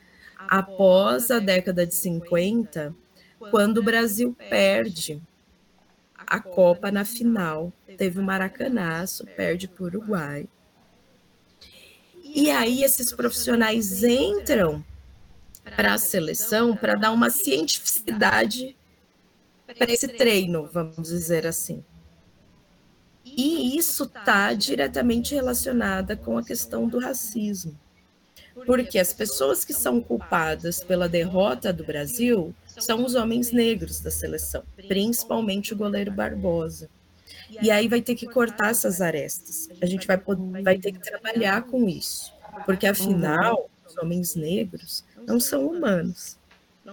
após a década de 50, quando o Brasil perde a Copa na final. Teve o Maracanaço, perde para o Uruguai. E aí esses profissionais entram para a seleção para dar uma cientificidade para esse treino, vamos dizer assim. E isso está diretamente relacionada com a questão do racismo. Porque as pessoas que são culpadas pela derrota do Brasil são os homens negros da seleção, principalmente o goleiro Barbosa. E aí vai ter que cortar essas arestas. A gente vai, vai ter que trabalhar com isso. Porque, afinal, os homens negros não são humanos,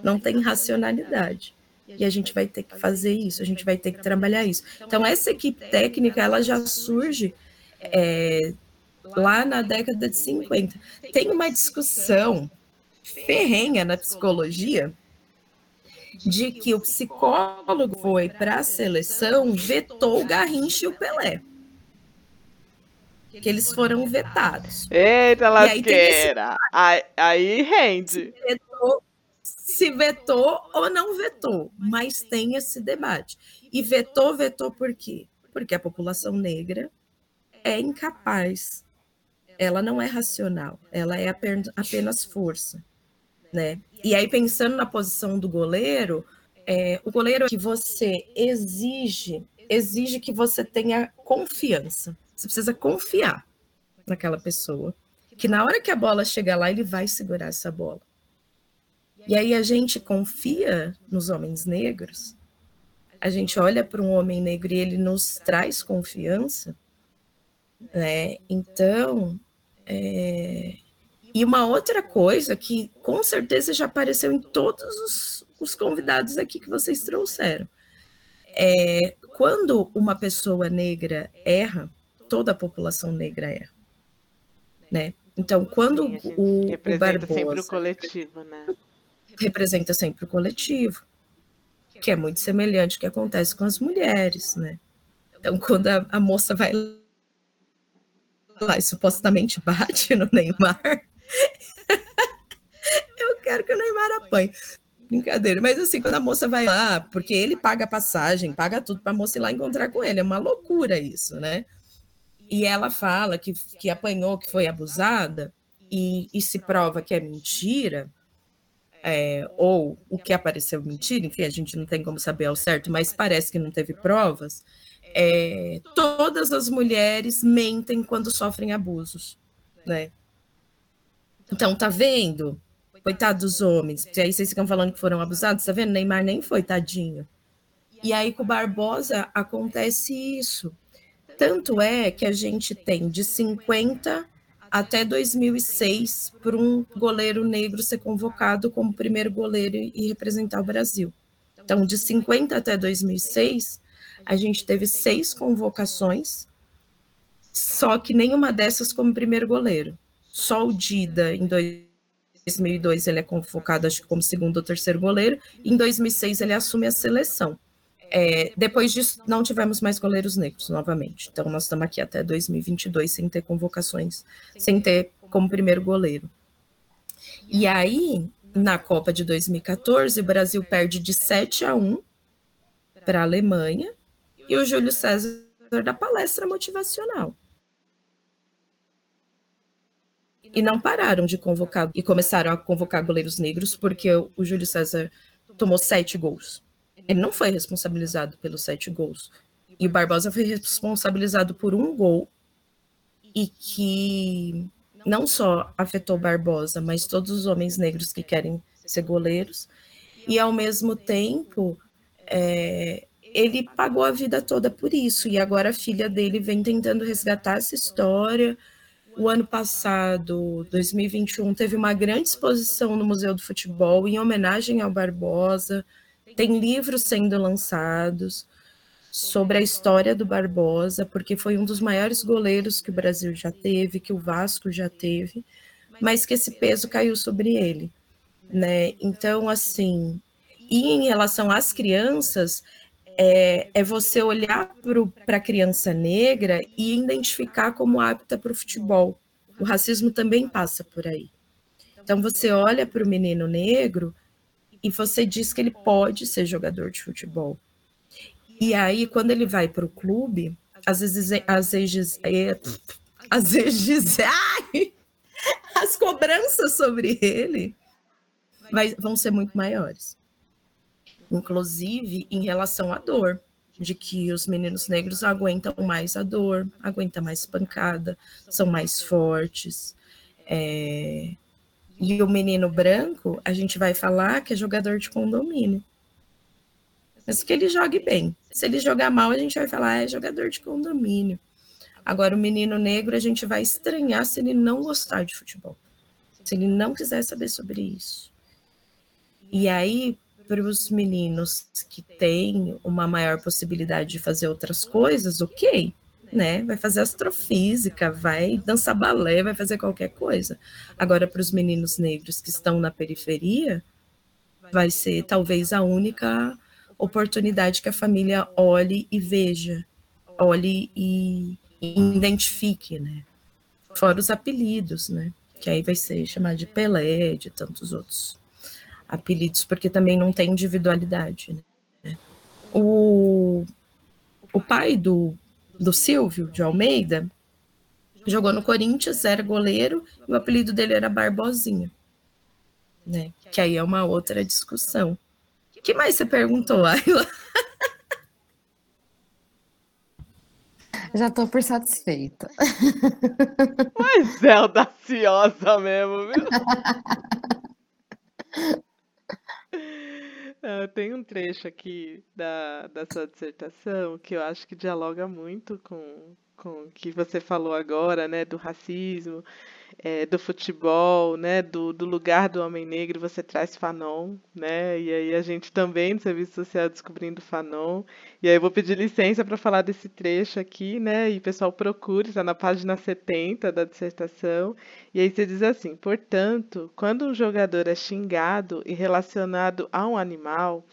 não têm racionalidade. E a gente vai ter que fazer isso, a gente vai ter que trabalhar isso. Então, essa equipe técnica, ela já surge é, lá na década de 50. Tem uma discussão ferrenha na psicologia de que o psicólogo foi para a seleção, vetou o Garrincha e o Pelé. Que eles foram vetados. Eita, lasqueira! Aí, aí rende. Vetou, se vetou ou não vetou, mas tem esse debate. E vetou, vetou por quê? Porque a população negra é incapaz, ela não é racional, ela é apenas força, né? E aí pensando na posição do goleiro, é, o goleiro que você exige, exige que você tenha confiança. Você precisa confiar naquela pessoa, que na hora que a bola chegar lá, ele vai segurar essa bola. E aí a gente confia nos homens negros, a gente olha para um homem negro e ele nos traz confiança, né? Então, é... e uma outra coisa que com certeza já apareceu em todos os, os convidados aqui que vocês trouxeram, é quando uma pessoa negra erra, toda a população negra erra, né? Então, quando Sim, o, o Barbosa sempre o coletivo, né? representa sempre o coletivo, que é muito semelhante ao que acontece com as mulheres, né? Então, quando a, a moça vai lá supostamente bate no Neymar, eu quero que o Neymar apanhe. Brincadeira, mas assim, quando a moça vai lá, porque ele paga a passagem, paga tudo para a moça ir lá encontrar com ele, é uma loucura isso, né? E ela fala que, que apanhou, que foi abusada, e, e se prova que é mentira, é, ou o que apareceu mentira, enfim, a gente não tem como saber ao certo, mas parece que não teve provas. É, todas as mulheres mentem quando sofrem abusos, né? Então, tá vendo? Coitado dos homens, porque aí vocês ficam falando que foram abusados, tá vendo? Neymar nem foi, tadinho. E aí com Barbosa acontece isso. Tanto é que a gente tem de 50 até 2006 para um goleiro negro ser convocado como primeiro goleiro e representar o Brasil. Então, de 50 até 2006, a gente teve seis convocações, só que nenhuma dessas como primeiro goleiro. Só o Dida, em 2002, ele é convocado, acho que como segundo ou terceiro goleiro, em 2006 ele assume a seleção. É, depois disso, não tivemos mais goleiros negros novamente. Então, nós estamos aqui até 2022 sem ter convocações, sem ter como primeiro goleiro. E aí, na Copa de 2014, o Brasil perde de 7 a 1 para a Alemanha e o Júlio César da palestra motivacional. e não pararam de convocar e começaram a convocar goleiros negros porque o Júlio César tomou sete gols. Ele não foi responsabilizado pelos sete gols. E o Barbosa foi responsabilizado por um gol e que não só afetou Barbosa, mas todos os homens negros que querem ser goleiros. E ao mesmo tempo, é, ele pagou a vida toda por isso. E agora a filha dele vem tentando resgatar essa história o ano passado, 2021, teve uma grande exposição no Museu do Futebol em homenagem ao Barbosa. Tem livros sendo lançados sobre a história do Barbosa, porque foi um dos maiores goleiros que o Brasil já teve, que o Vasco já teve, mas que esse peso caiu sobre ele, né? Então, assim, e em relação às crianças, é, é você olhar para a criança negra e identificar como apta para o futebol. O racismo também passa por aí. Então você olha para o menino negro e você diz que ele pode ser jogador de futebol. E aí, quando ele vai para o clube, às vezes, às vezes, é, às vezes, ai, as cobranças sobre ele vai, vão ser muito maiores inclusive em relação à dor, de que os meninos negros aguentam mais a dor, aguentam mais pancada, são mais fortes. É... E o menino branco, a gente vai falar que é jogador de condomínio. Mas que ele jogue bem. Se ele jogar mal, a gente vai falar, ah, é jogador de condomínio. Agora, o menino negro, a gente vai estranhar se ele não gostar de futebol. Se ele não quiser saber sobre isso. E aí, para os meninos que têm uma maior possibilidade de fazer outras coisas, ok, né? Vai fazer astrofísica, vai dançar balé, vai fazer qualquer coisa. Agora, para os meninos negros que estão na periferia, vai ser talvez a única oportunidade que a família olhe e veja, olhe e, identifique, né? Fora os apelidos, né? Que aí vai ser chamado de Pelé, de tantos outros apelidos, porque também não tem individualidade. Né? O, o pai do, do Silvio, de Almeida, jogou no Corinthians, era goleiro, e o apelido dele era Barbosinha. Né? Que aí é uma outra discussão. O que mais você perguntou, Ayla? Já estou por satisfeita. Mas é audaciosa mesmo, viu? Ah, tem um trecho aqui da, da sua dissertação que eu acho que dialoga muito com, com o que você falou agora, né, do racismo, é, do futebol, né, do, do lugar do homem negro, você traz Fanon, né, e aí a gente também no Serviço Social descobrindo Fanon, e aí eu vou pedir licença para falar desse trecho aqui, né, e pessoal procure, está na página 70 da dissertação, e aí você diz assim, portanto, quando um jogador é xingado e relacionado a um animal,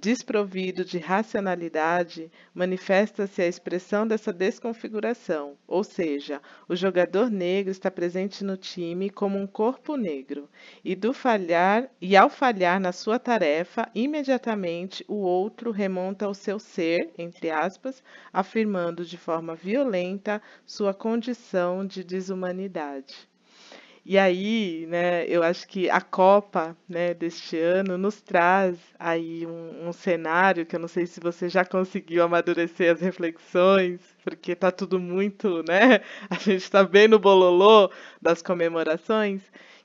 desprovido de racionalidade, manifesta-se a expressão dessa desconfiguração, ou seja, o jogador negro está presente no time como um corpo negro, e do falhar e ao falhar na sua tarefa, imediatamente o outro remonta ao seu ser, entre aspas, afirmando de forma violenta sua condição de desumanidade. E aí, né, eu acho que a Copa, né, deste ano nos traz aí um, um, cenário que eu não sei se você já conseguiu amadurecer as reflexões, porque tá tudo muito, né? A gente está bem no bololô das comemorações,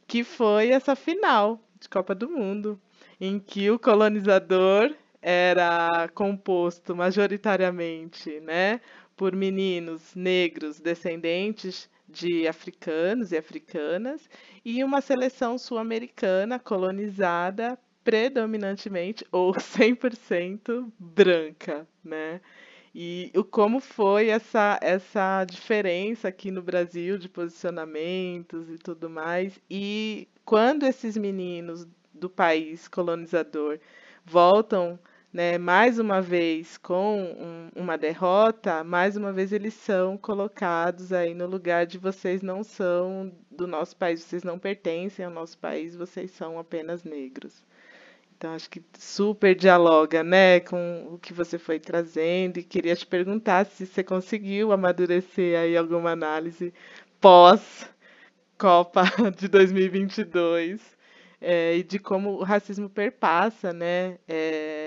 que foi essa final de Copa do Mundo, em que o colonizador era composto majoritariamente, né, por meninos negros descendentes de africanos e africanas e uma seleção sul-americana colonizada predominantemente ou 100% branca, né? E o como foi essa essa diferença aqui no Brasil de posicionamentos e tudo mais e quando esses meninos do país colonizador voltam né, mais uma vez com um, uma derrota, mais uma vez eles são colocados aí no lugar de vocês não são do nosso país, vocês não pertencem ao nosso país, vocês são apenas negros. Então acho que super dialoga, né, com o que você foi trazendo e queria te perguntar se você conseguiu amadurecer aí alguma análise pós Copa de 2022 é, e de como o racismo perpassa, né? É,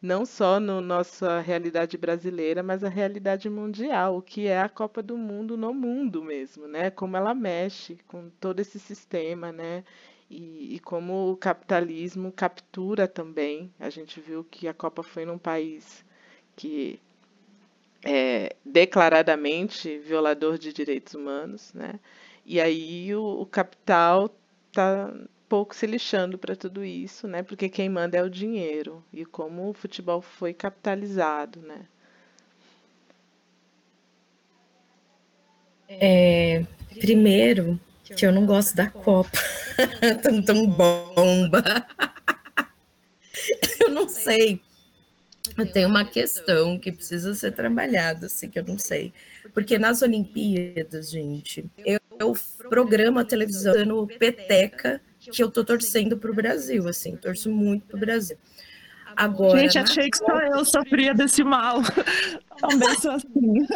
não só na no nossa realidade brasileira, mas a realidade mundial, o que é a Copa do Mundo no mundo mesmo, né? Como ela mexe com todo esse sistema, né? E, e como o capitalismo captura também. A gente viu que a Copa foi num país que é declaradamente violador de direitos humanos, né? E aí o, o capital está pouco se lixando para tudo isso, né? Porque quem manda é o dinheiro e como o futebol foi capitalizado, né? É, primeiro, que eu não gosto da Copa. tão, tão bomba. eu não sei. Eu tenho uma questão que precisa ser trabalhada, assim, que eu não sei. Porque nas Olimpíadas, gente, eu, eu programo a televisão no Peteca que eu tô torcendo pro Brasil, assim, torço muito pro Brasil. Agora, Gente, achei que só eu sofria desse mal. Também sou assim.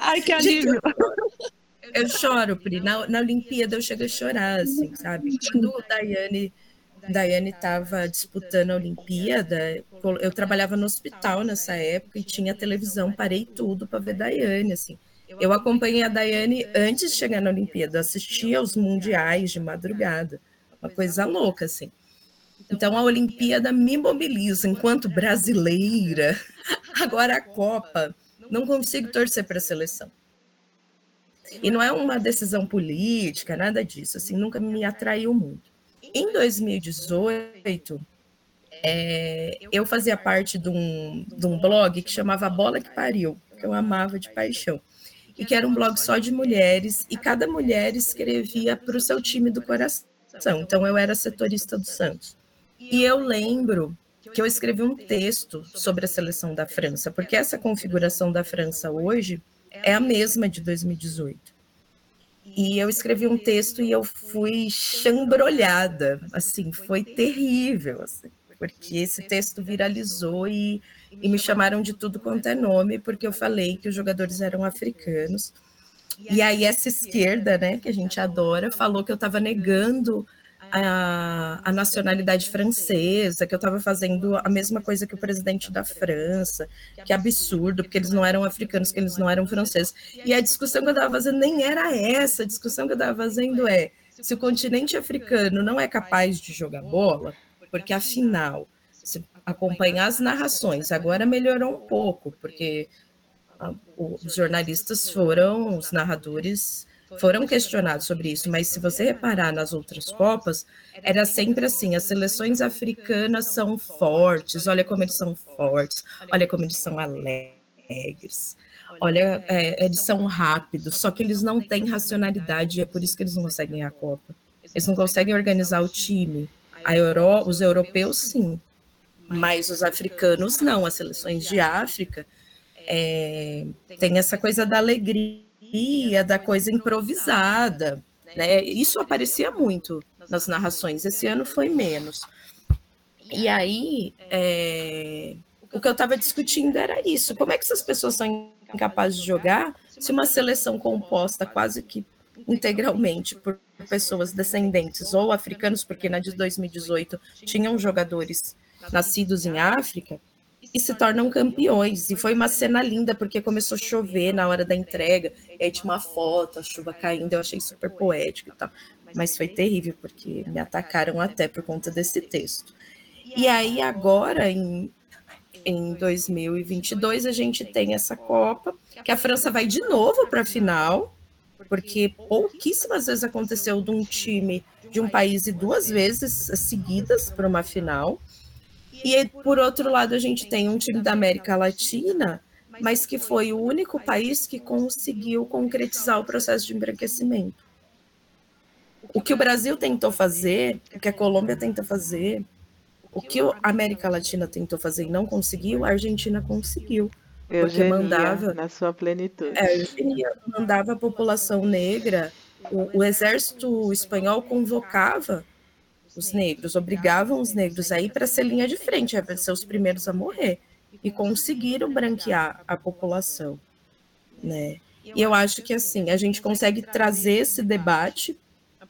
Ai, que alívio. Gente, eu, eu, choro, Pri. Na, na Olimpíada eu chego a chorar, assim, sabe? Quando o Daiane Daiane estava disputando a Olimpíada, eu trabalhava no hospital nessa época e tinha televisão, parei tudo para ver Daiane, assim. Eu acompanhei a Daiane antes de chegar na Olimpíada, assistia aos mundiais de madrugada, uma coisa louca, assim. Então a Olimpíada me mobiliza enquanto brasileira. Agora a Copa, não consigo torcer para a seleção. E não é uma decisão política, nada disso, assim, nunca me atraiu muito. Em 2018, é, eu fazia parte de um, de um blog que chamava Bola que Pariu, que eu amava de paixão e que era um blog só de mulheres, e cada mulher escrevia para o seu time do coração. Então, eu era setorista do Santos. E eu lembro que eu escrevi um texto sobre a seleção da França, porque essa configuração da França hoje é a mesma de 2018. E eu escrevi um texto e eu fui chambrolhada, assim, foi terrível, assim, porque esse texto viralizou e e me chamaram de tudo quanto é nome, porque eu falei que os jogadores eram africanos. E aí essa esquerda, né, que a gente adora, falou que eu estava negando a, a, nacionalidade francesa, que eu estava fazendo a mesma coisa que o presidente da França, que absurdo, porque eles não eram africanos, que eles não eram franceses. E a discussão que eu estava fazendo nem era essa, a discussão que eu estava fazendo é se o continente africano não é capaz de jogar bola, porque afinal acompanhar as narrações. Agora melhorou um pouco, porque os jornalistas foram, os narradores foram questionados sobre isso, mas se você reparar nas outras Copas, era sempre assim: as seleções africanas são fortes, olha como eles são fortes, olha como eles são alegres, olha, é, eles são rápidos, só que eles não têm racionalidade, é por isso que eles não conseguem a Copa. Eles não conseguem organizar o time. A Euro, os europeus, sim, mas os africanos não, as seleções de África é, essa coisa da alegria, da coisa improvisada, né? Isso aparecia muito nas narrações, esse ano foi menos. E aí, é, o que eu estava discutindo era isso: como é que essas pessoas são incapazes de jogar se uma seleção composta quase que integralmente por pessoas descendentes ou africanos, porque na de 2018 tinham jogadores nascidos em África e se tornam campeões. E foi uma cena linda, porque começou a chover na hora da entrega, e aí tinha uma foto, a chuva caindo, eu achei super poético e tal. Mas foi terrível, porque me atacaram até por conta desse texto. E aí, agora, em, em 2022, a gente tem essa Copa, que a França vai de novo para a final, porque pouquíssimas vezes aconteceu de um time de um país e duas vezes seguidas para uma final. E por outro lado, a gente tem um time da América Latina, mas que foi o único país que conseguiu concretizar o processo de embranquecimento. O que o Brasil tentou fazer, o que a Colômbia tenta fazer, o que a América Latina tentou fazer e não conseguiu, a Argentina conseguiu. Porque mandava na sua plenitude. É, Eugenia mandava a população negra, o, o exército espanhol convocava os negros, obrigavam os negros a ir para essa linha de frente, a ser os primeiros a morrer, e conseguiram branquear a população, né? E eu acho que assim, a gente consegue trazer esse debate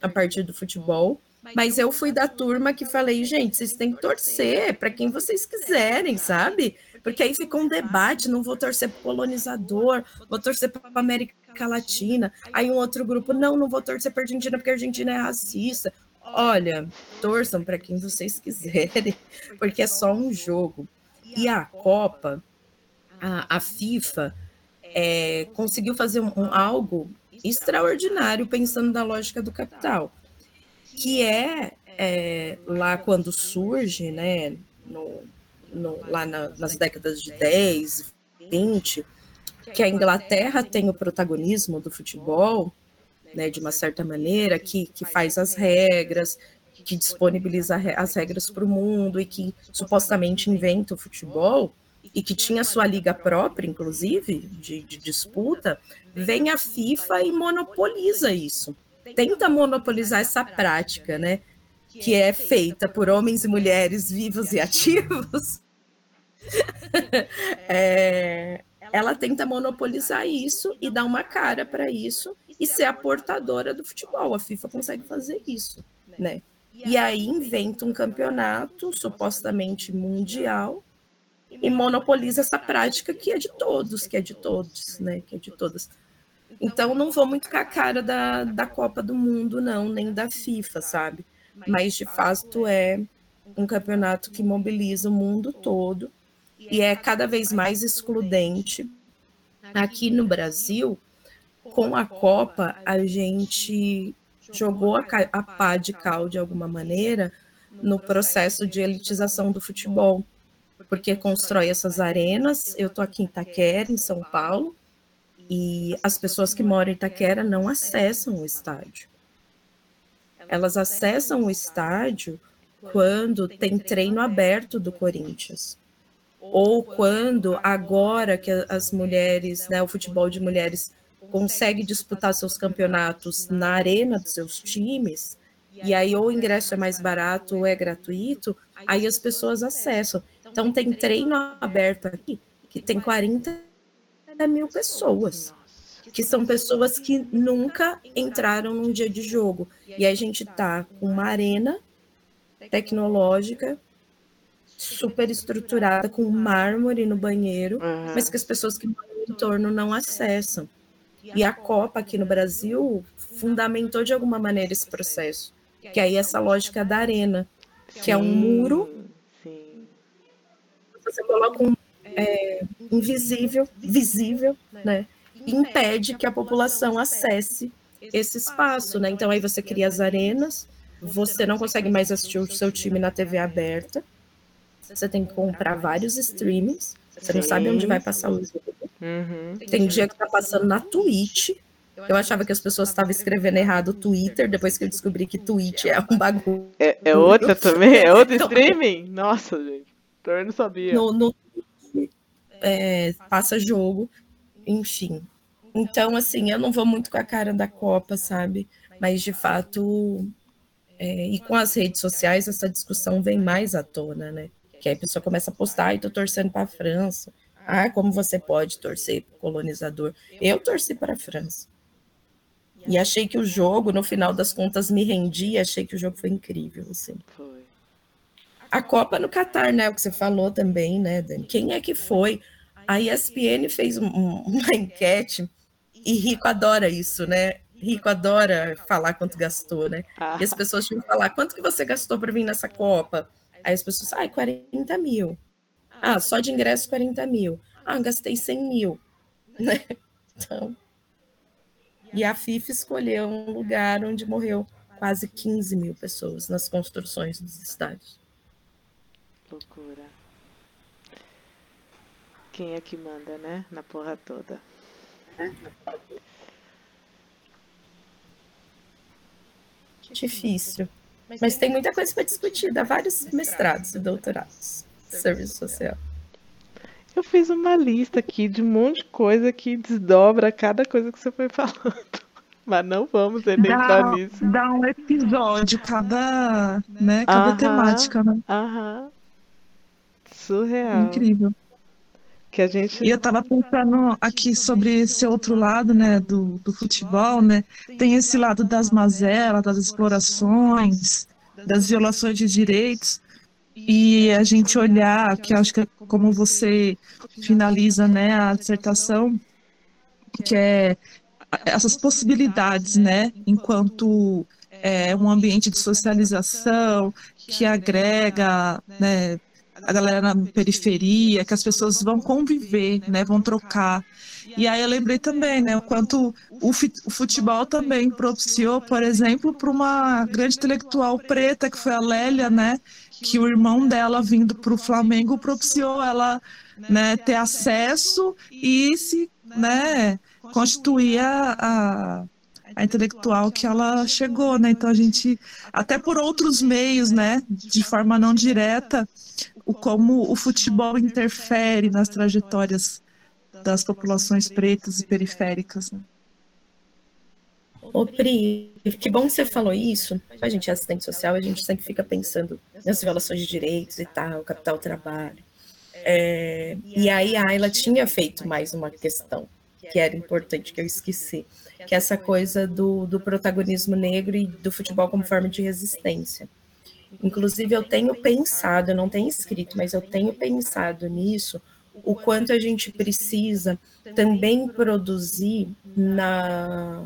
a partir do futebol, mas eu fui da turma que falei, gente, vocês têm que torcer para quem vocês quiserem, sabe? Porque aí fica um debate, não vou torcer para colonizador, vou torcer para América Latina. Aí um outro grupo, não, não vou torcer para Argentina porque a Argentina é racista. Olha, torçam para quem vocês quiserem, porque é só um jogo. E a Copa, a, a FIFA, é, conseguiu fazer um, um, algo extraordinário pensando na lógica do capital, que é, é lá quando surge, né, no, no, lá na, nas décadas de 10, 20, que a Inglaterra tem o protagonismo do futebol, né, de uma certa maneira, que, que faz as regras, que disponibiliza as regras para o mundo e que supostamente inventa o futebol, e que tinha sua liga própria, inclusive, de, de disputa, vem a FIFA e monopoliza isso. Tenta monopolizar essa prática, né? Que é feita por homens e mulheres vivos e ativos. é, ela tenta monopolizar isso e dar uma cara para isso e ser a portadora do futebol. A FIFA consegue fazer isso, né? E aí inventa um campeonato supostamente mundial e monopoliza essa prática que é de todos, que é de todos, né? Que é de todas. Então não vou muito com a cara da, da Copa do Mundo, não, nem da FIFA, sabe? Mas de fato é um campeonato que mobiliza o mundo todo e é cada vez mais excludente. Aqui no Brasil, com a Copa, a gente jogou a, a pá de cal de alguma maneira no processo de elitização do futebol porque constrói essas arenas. Eu estou aqui em Itaquera, em São Paulo, e as pessoas que moram em Itaquera não acessam o estádio. Elas acessam o estádio quando tem treino aberto do Corinthians. Ou quando, agora que as mulheres, né, o futebol de mulheres consegue disputar seus campeonatos na arena dos seus times, e aí ou o ingresso é mais barato ou é gratuito, aí as pessoas acessam. Então, tem treino aberto aqui que tem 40 mil pessoas, que são pessoas que nunca entraram num dia de jogo. E a gente tá com uma arena tecnológica super estruturada, com mármore no banheiro, uhum. mas que as pessoas que moram no entorno não acessam. E a Copa aqui no Brasil fundamentou de alguma maneira esse processo, que aí essa lógica da arena, que é um muro você coloca um é, invisível, visível, né? E impede que a população acesse esse espaço, né? Então aí você cria as arenas, você não consegue mais assistir o seu time na TV aberta, você tem que comprar vários streamings, você não sabe onde vai passar o jogo. Uhum. Tem dia que tá passando na Twitch. Eu achava que as pessoas estavam escrevendo errado Twitter, depois que eu descobri que Twitch é um bagulho. É, é outra também? É outro streaming? Nossa, gente. Eu não sabia. No, no é, passa jogo, enfim. Então, assim, eu não vou muito com a cara da Copa, sabe? Mas, de fato, é, e com as redes sociais, essa discussão vem mais à tona, né? Que aí a pessoa começa a postar, e tô torcendo para a França. Ah, como você pode torcer para o colonizador? Eu torci para a França. E achei que o jogo, no final das contas, me rendia, achei que o jogo foi incrível, assim. A Copa no Catar, né? O que você falou também, né, Dani? Quem é que foi? A ESPN fez um, uma enquete e Rico adora isso, né? Rico adora falar quanto gastou, né? Ah. E as pessoas tinham que falar quanto que você gastou para vir nessa Copa. Aí as pessoas, ai, ah, 40 mil. Ah, só de ingresso 40 mil. Ah, gastei 100 mil. Né? Então. E a FIFA escolheu um lugar onde morreu quase 15 mil pessoas nas construções dos estádios. Loucura. Quem é que manda, né? Na porra toda. Difícil. Mas tem muita coisa para discutir. Dá vários mestrados e doutorados. Serviço social. Eu fiz uma lista aqui de um monte de coisa que desdobra cada coisa que você foi falando. Mas não vamos entrar nisso. Dá um episódio, cada, né, cada temática, né? Aham. Surreal. Incrível. Que a gente. E eu estava pensando aqui sobre esse outro lado, né, do, do futebol, né? Tem esse lado das mazelas, das explorações, das violações de direitos. E a gente olhar, que acho que é como você finaliza, né, a dissertação, que é essas possibilidades, né, enquanto é, um ambiente de socialização que agrega, né, a galera na periferia, que as pessoas vão conviver, né, vão trocar. E aí eu lembrei também, né, o quanto o futebol também propiciou, por exemplo, para uma grande intelectual preta, que foi a Lélia, né, que o irmão dela vindo para o Flamengo propiciou ela, né, ter acesso e se, né, constituir a, a a intelectual que ela chegou, né? Então a gente, até por outros meios, né, de forma não direta, o como o futebol interfere nas trajetórias das populações pretas e periféricas. Né? Ô Pri, que bom que você falou isso. A gente é assistente social, a gente sempre fica pensando nas violações de direitos e tal, capital trabalho. É, e aí a Ayla tinha feito mais uma questão que era importante, que eu esqueci, que é essa coisa do, do protagonismo negro e do futebol como forma de resistência. Inclusive, eu tenho pensado, não tenho escrito, mas eu tenho pensado nisso, o quanto a gente precisa também produzir na,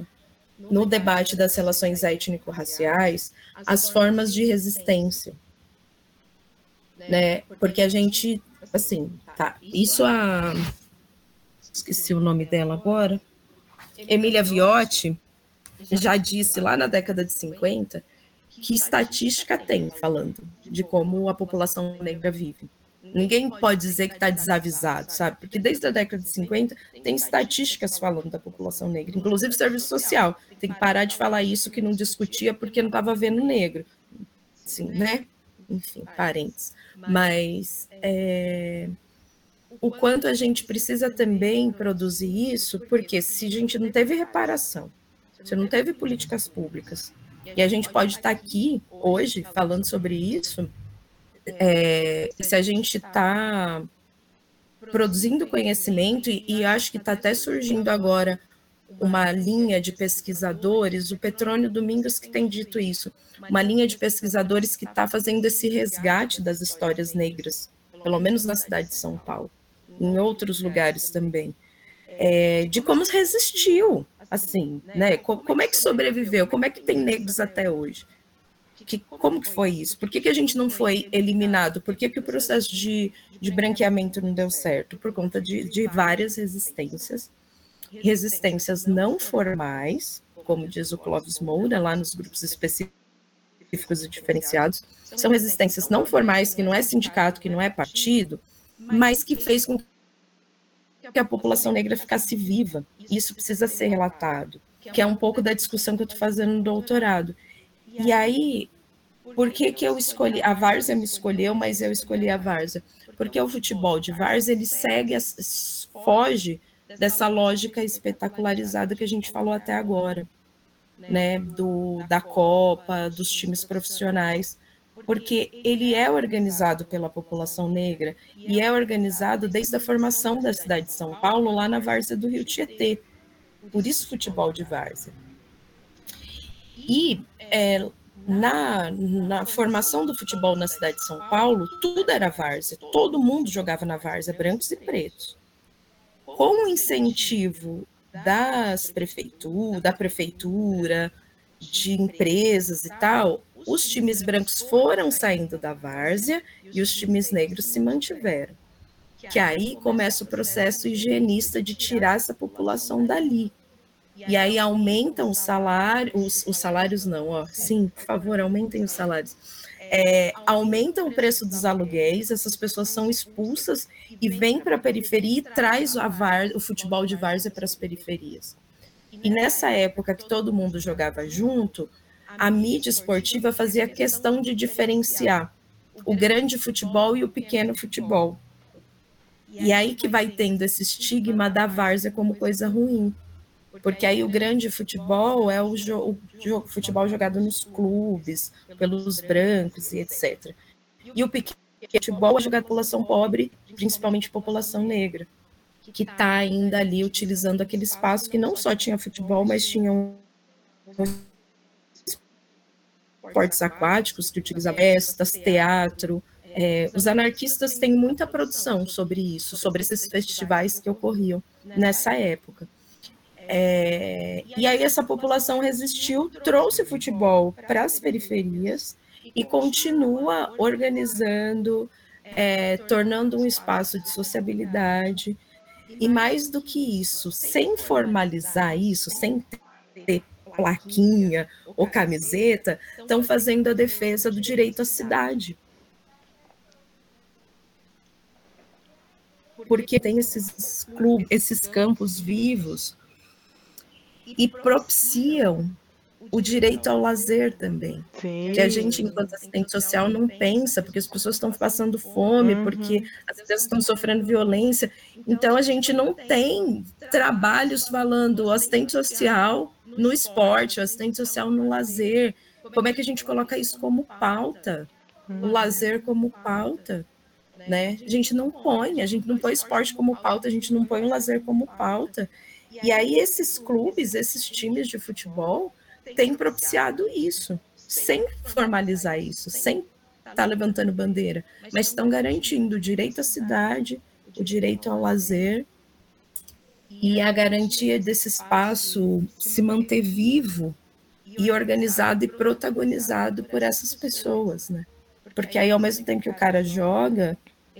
no debate das relações étnico-raciais as formas de resistência. Né? Porque a gente, assim, tá, isso a esqueci o nome dela agora, Emília Viotti, já disse lá na década de 50 que estatística tem falando de como a população negra vive. Ninguém pode dizer que está desavisado, sabe? Porque desde a década de 50 tem estatísticas falando da população negra, inclusive serviço social. Tem que parar de falar isso que não discutia porque não estava vendo negro. Sim, né? Enfim, parentes. Mas é, o quanto a gente precisa também produzir isso, porque se a gente não teve reparação, se não teve políticas públicas, e a gente pode estar aqui hoje falando sobre isso, é, se a gente está produzindo conhecimento, e, e acho que está até surgindo agora uma linha de pesquisadores, o Petrônio Domingos que tem dito isso, uma linha de pesquisadores que está fazendo esse resgate das histórias negras, pelo menos na cidade de São Paulo em outros lugares também, é, de como resistiu, assim, né? Como é que sobreviveu? Como é que tem negros até hoje? Que, como que foi isso? Por que, que a gente não foi eliminado? Por que, que o processo de, de branqueamento não deu certo? Por conta de, de várias resistências, resistências não formais, como diz o Clóvis Moura, lá nos grupos específicos e diferenciados, são resistências não formais, que não é sindicato, que não é partido, mas que fez com que a população negra ficasse viva. Isso precisa ser relatado, que é um pouco da discussão que eu estou fazendo no doutorado. E aí, por que, que eu escolhi? A Várzea me escolheu, mas eu escolhi a Várzea. Porque o futebol de Várzea, ele segue, foge dessa lógica espetacularizada que a gente falou até agora, né? Do, da Copa, dos times profissionais porque ele é organizado pela população negra e é organizado desde a formação da cidade de São Paulo, lá na várzea do Rio Tietê. Por isso, futebol de várzea. E é, na, na formação do futebol na cidade de São Paulo, tudo era várzea, todo mundo jogava na várzea, brancos e pretos. Com o incentivo das prefeituras, da prefeitura, de empresas e tal, os times brancos foram saindo da várzea e os times negros se mantiveram. Que aí começa o processo higienista de tirar essa população dali. E aí aumentam os salários, os, os salários não, ó, sim, por favor, aumentem os salários. É, aumentam o preço dos aluguéis, essas pessoas são expulsas e vêm para a periferia e traz var, o futebol de várzea para as periferias. E nessa época que todo mundo jogava junto, a mídia esportiva fazia questão de diferenciar o grande futebol e o pequeno futebol. E aí que vai tendo esse estigma da várzea como coisa ruim. Porque aí o grande futebol é o, jo o futebol jogado nos clubes, pelos brancos e etc. E o pequeno que futebol é jogado pela população pobre, principalmente população negra, que está ainda ali utilizando aquele espaço que não só tinha futebol, mas tinha um esportes aquáticos que utilizavam festas, teatro. É, os anarquistas têm muita produção sobre isso, sobre esses festivais que ocorriam nessa época. É, e aí essa população resistiu, trouxe futebol para as periferias e continua organizando, é, tornando um espaço de sociabilidade. E mais do que isso, sem formalizar isso, sem ter plaquinha ou camiseta, estão fazendo a defesa do direito à cidade. Porque tem esses clubes, esses campos vivos e propiciam o direito ao lazer também. Sim. Que a gente, enquanto assistente social, não pensa, porque as pessoas estão passando fome, uhum. porque as pessoas estão sofrendo violência. Então, a gente não tem trabalhos falando assistente social no esporte, assistente social no lazer. Como é que a gente coloca isso como pauta? O lazer como pauta? Né? A gente não põe, a gente não põe esporte como pauta, a gente não põe o lazer como pauta. E aí esses clubes, esses times de futebol, têm propiciado isso, sem formalizar isso, sem estar tá levantando bandeira, mas estão garantindo o direito à cidade, o direito ao lazer e a garantia desse espaço se manter vivo e organizado e protagonizado por essas pessoas, né? Porque aí, ao mesmo tempo que o cara joga,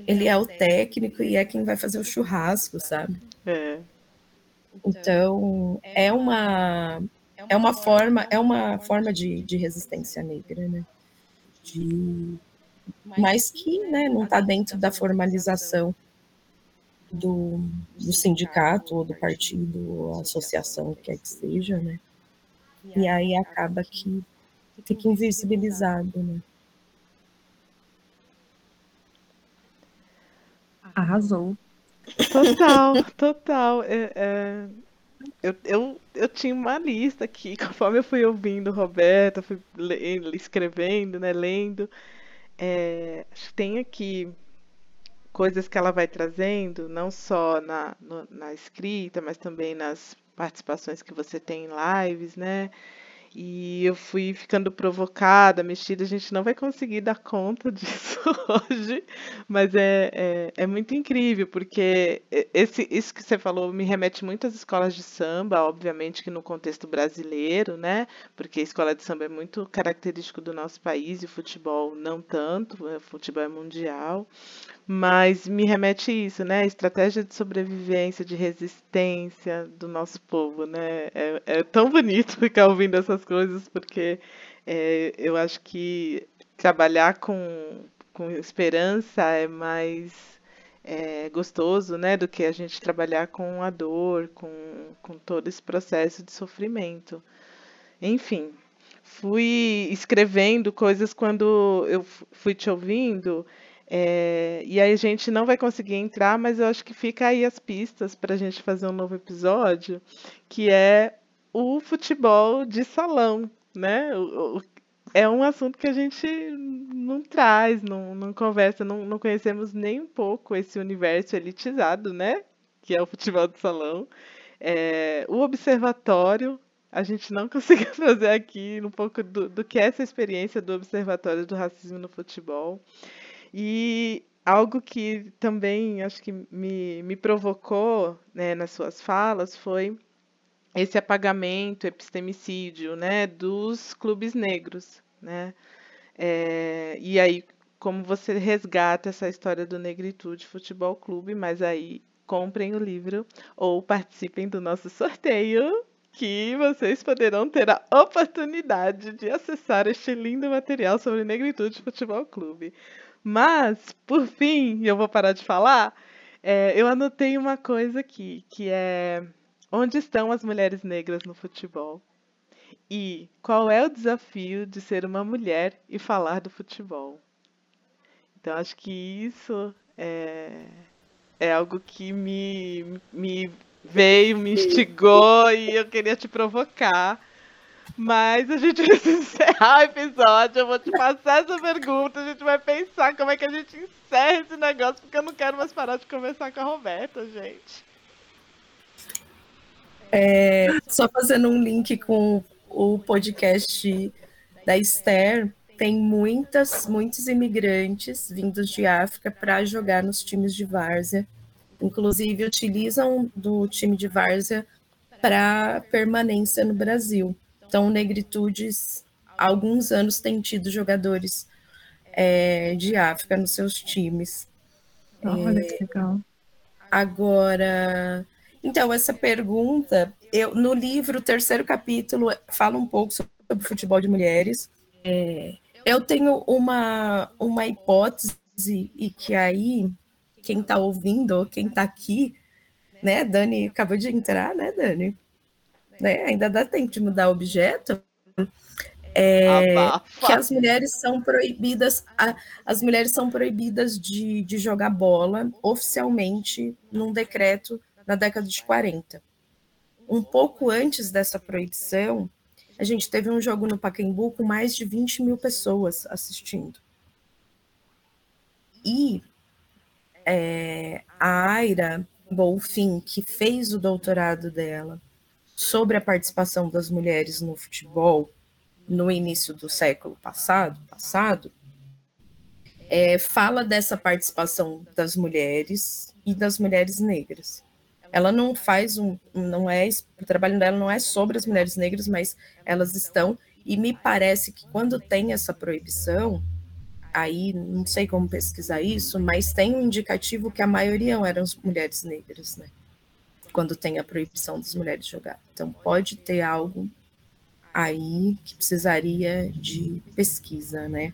ele é o técnico e é quem vai fazer o churrasco, sabe? É. Então, é uma é uma forma, é uma forma de, de resistência negra, né? De, mas que né, não está dentro da formalização do, do sindicato, ou do partido, ou associação, quer que seja, né? E aí acaba que fica invisibilizado, né? Arrasou. Total, total. É, é, eu, eu, eu tinha uma lista aqui, conforme eu fui ouvindo Roberta, fui lendo, escrevendo, né, lendo. É, tem aqui coisas que ela vai trazendo, não só na, no, na escrita, mas também nas participações que você tem em lives, né? E eu fui ficando provocada, mexida. A gente não vai conseguir dar conta disso hoje, mas é, é, é, muito incrível, porque esse, isso que você falou me remete muito às escolas de samba, obviamente que no contexto brasileiro, né? Porque a escola de samba é muito característico do nosso país e o futebol não tanto, o futebol é mundial. Mas me remete isso, né? A estratégia de sobrevivência, de resistência do nosso povo, né? É, é tão bonito ficar ouvindo essas coisas, porque é, eu acho que trabalhar com, com esperança é mais é, gostoso, né? Do que a gente trabalhar com a dor, com, com todo esse processo de sofrimento. Enfim, fui escrevendo coisas quando eu fui te ouvindo é, e aí a gente não vai conseguir entrar, mas eu acho que fica aí as pistas para a gente fazer um novo episódio, que é o futebol de salão, né? É um assunto que a gente não traz, não, não conversa, não, não conhecemos nem um pouco esse universo elitizado, né? Que é o futebol de salão. É, o observatório, a gente não conseguiu trazer aqui um pouco do, do que é essa experiência do observatório do racismo no futebol. E algo que também acho que me, me provocou né, nas suas falas foi esse apagamento, epistemicídio, né, dos clubes negros, né? É, e aí, como você resgata essa história do Negritude Futebol Clube, mas aí comprem o livro ou participem do nosso sorteio, que vocês poderão ter a oportunidade de acessar este lindo material sobre Negritude Futebol Clube. Mas, por fim, eu vou parar de falar, é, eu anotei uma coisa aqui, que é onde estão as mulheres negras no futebol? E qual é o desafio de ser uma mulher e falar do futebol? Então, acho que isso é, é algo que me, me veio, me instigou e eu queria te provocar Mas a gente precisa encerrar o episódio. Eu vou te passar essa pergunta. A gente vai pensar como é que a gente encerra esse negócio, porque eu não quero mais parar de conversar com a Roberta, gente. É, só fazendo um link com o podcast da Esther, tem muitas, muitos imigrantes vindos de África para jogar nos times de várzea. Inclusive, utilizam do time de várzea para permanência no Brasil. Então, Negritudes, há alguns anos, tem tido jogadores é, de África nos seus times. Olha é, que legal. Agora, então, essa pergunta, eu no livro, o terceiro capítulo, fala um pouco sobre futebol de mulheres. É, eu tenho uma, uma hipótese, e que aí, quem está ouvindo, quem está aqui, né, Dani acabou de entrar, né, Dani? Né, ainda dá tempo de mudar o objeto. É, que as mulheres são proibidas, a, as mulheres são proibidas de, de jogar bola oficialmente num decreto na década de 40. Um pouco antes dessa proibição, a gente teve um jogo no Pacaembu com mais de 20 mil pessoas assistindo. E é, a Aira Bolfin, que fez o doutorado dela sobre a participação das mulheres no futebol no início do século passado, passado é, fala dessa participação das mulheres e das mulheres negras ela não faz um, não é, o trabalho dela não é sobre as mulheres negras, mas elas estão, e me parece que quando tem essa proibição, aí não sei como pesquisar isso, mas tem um indicativo que a maioria eram mulheres negras, né? Quando tem a proibição das mulheres jogar. Então pode ter algo aí que precisaria de pesquisa, né?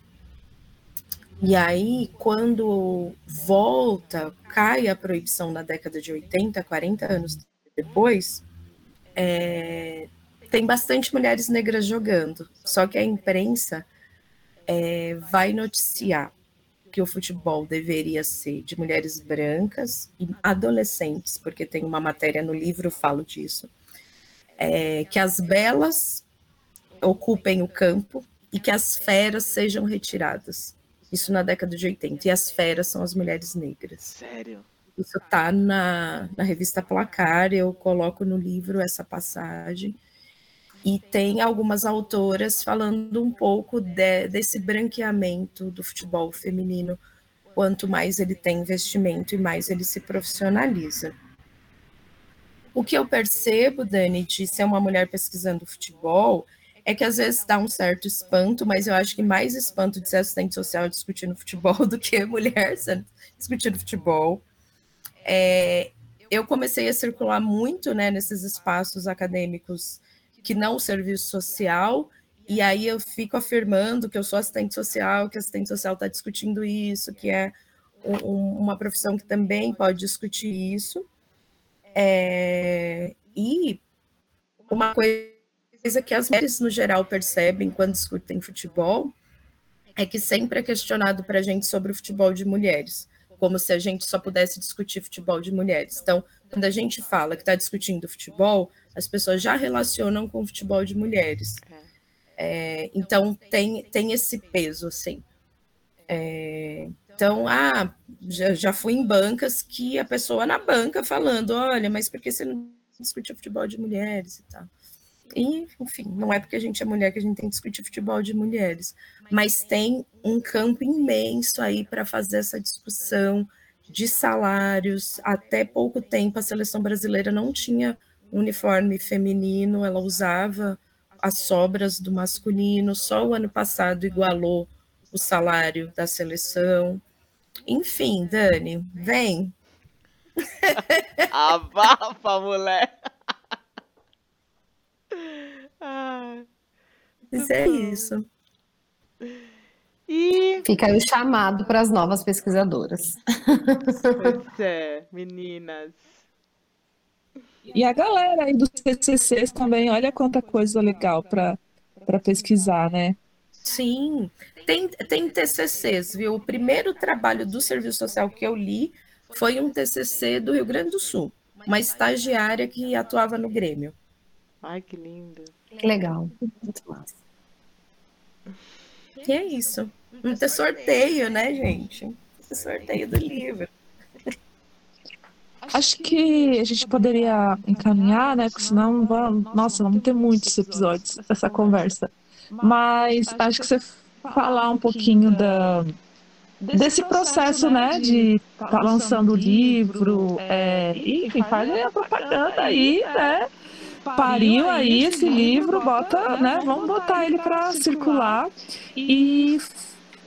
E aí, quando volta, cai a proibição na década de 80, 40 anos depois, é, tem bastante mulheres negras jogando. Só que a imprensa é, vai noticiar que o futebol deveria ser de mulheres brancas e adolescentes, porque tem uma matéria no livro, falo disso, é, que as belas ocupem o campo e que as feras sejam retiradas. Isso na década de 80. E as feras são as mulheres negras. Sério? Isso tá na, na revista Placar, eu coloco no livro essa passagem. E tem algumas autoras falando um pouco de, desse branqueamento do futebol feminino. Quanto mais ele tem investimento e mais ele se profissionaliza. O que eu percebo, Dani, de ser uma mulher pesquisando futebol, é que às vezes dá um certo espanto, mas eu acho que mais espanto de ser assistente social discutindo futebol do que mulher discutindo futebol. É, eu comecei a circular muito né, nesses espaços acadêmicos que não o serviço social, e aí eu fico afirmando que eu sou assistente social, que assistente social está discutindo isso, que é um, uma profissão que também pode discutir isso. É, e uma coisa coisa que as mulheres, no geral, percebem quando discutem futebol é que sempre é questionado para a gente sobre o futebol de mulheres, como se a gente só pudesse discutir futebol de mulheres. Então, quando a gente fala que está discutindo futebol, as pessoas já relacionam com o futebol de mulheres. É, então, tem, tem esse peso, assim. É, então, ah, já, já fui em bancas que a pessoa na banca falando, olha, mas por que você não discute futebol de mulheres e tal? E, enfim, não é porque a gente é mulher que a gente tem que discutir futebol de mulheres, mas tem um campo imenso aí para fazer essa discussão de salários. Até pouco tempo a seleção brasileira não tinha uniforme feminino, ela usava as sobras do masculino, só o ano passado igualou o salário da seleção. Enfim, Dani, vem. Abafa, mulher. Mas é isso. E... Fica aí o chamado para as novas pesquisadoras. Pois é, meninas. E a galera aí dos TCCs também, olha quanta coisa legal para pesquisar, né? Sim, tem, tem TCCs, viu? O primeiro trabalho do serviço social que eu li foi um TCC do Rio Grande do Sul, uma estagiária que atuava no Grêmio. Ai, que lindo. Legal. Muito massa. Que é isso. Muito sorteio, né, gente? Sorteio do livro. Acho que a gente poderia encaminhar, né? Porque senão, vamos, nossa, vamos ter muitos episódios dessa conversa. Mas acho que você falar um pouquinho da, desse processo, né? De estar tá lançando o livro, é, enfim, faz a propaganda aí, né? Pariu aí esse livro, bota, né? Vamos botar ele para circular e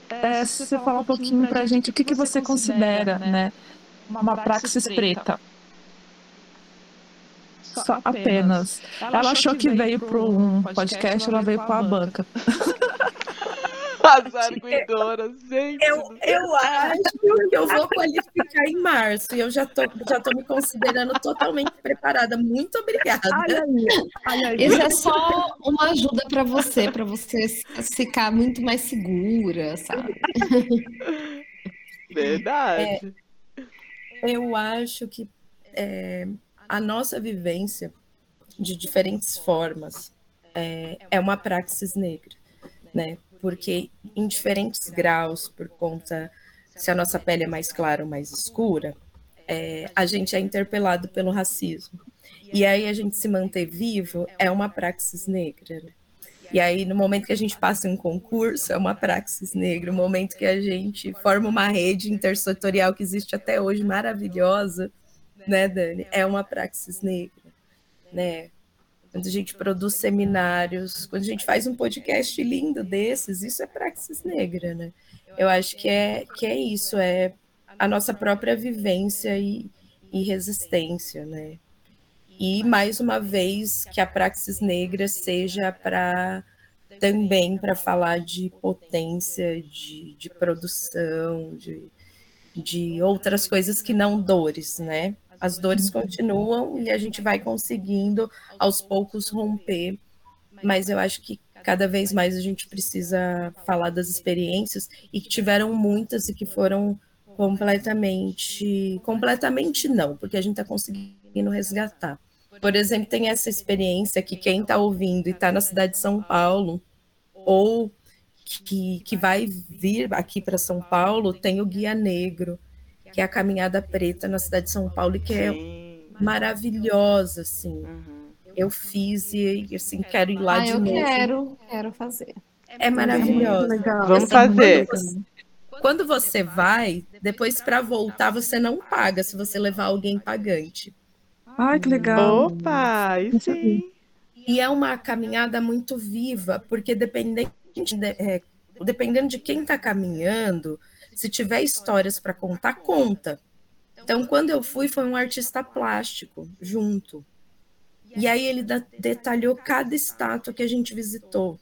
é, se você falar um pouquinho para a gente o que, que você considera, né? uma praxis preta. Só apenas. Ela achou que veio para um podcast, ela veio para a banca. As arguidoras, gente. Eu, eu acho que eu vou qualificar em março e eu já tô, já tô me considerando totalmente preparada. Muito obrigada. Isso é só uma ajuda para você, para você ficar muito mais segura, sabe? Verdade. É, eu acho que é, a nossa vivência de diferentes formas é, é uma praxis negra, né? Porque em diferentes graus, por conta se a nossa pele é mais clara ou mais escura, é, a gente é interpelado pelo racismo. E aí a gente se manter vivo é uma praxis negra. Né? E aí, no momento que a gente passa um concurso, é uma praxis negra. No momento que a gente forma uma rede intersetorial que existe até hoje, maravilhosa, né, Dani? É uma praxis negra, né? Quando a gente produz seminários, quando a gente faz um podcast lindo desses, isso é praxis negra, né? Eu acho que é, que é isso, é a nossa própria vivência e, e resistência, né? E, mais uma vez, que a praxis negra seja para também para falar de potência, de, de produção, de, de outras coisas que não dores, né? As dores continuam e a gente vai conseguindo aos poucos romper, mas eu acho que cada vez mais a gente precisa falar das experiências e que tiveram muitas e que foram completamente, completamente não, porque a gente está conseguindo resgatar. Por exemplo, tem essa experiência que quem está ouvindo e está na cidade de São Paulo ou que, que vai vir aqui para São Paulo, tem o Guia Negro, que é a Caminhada Preta na cidade de São Paulo, e que é maravilhosa, assim. Uhum. Eu fiz e, assim, quero ir lá ah, de eu novo. Eu quero, quero fazer. É maravilhosa. É Vamos fazer. Quando você, quando você vai, depois para voltar, você não paga se você levar alguém pagante. Ai, que legal. Opa, e sim. E é uma caminhada muito viva, porque dependendo de, é, dependendo de quem está caminhando, se tiver histórias para contar, conta. Então, quando eu fui, foi um artista plástico junto. E aí ele detalhou cada estátua que a gente visitou.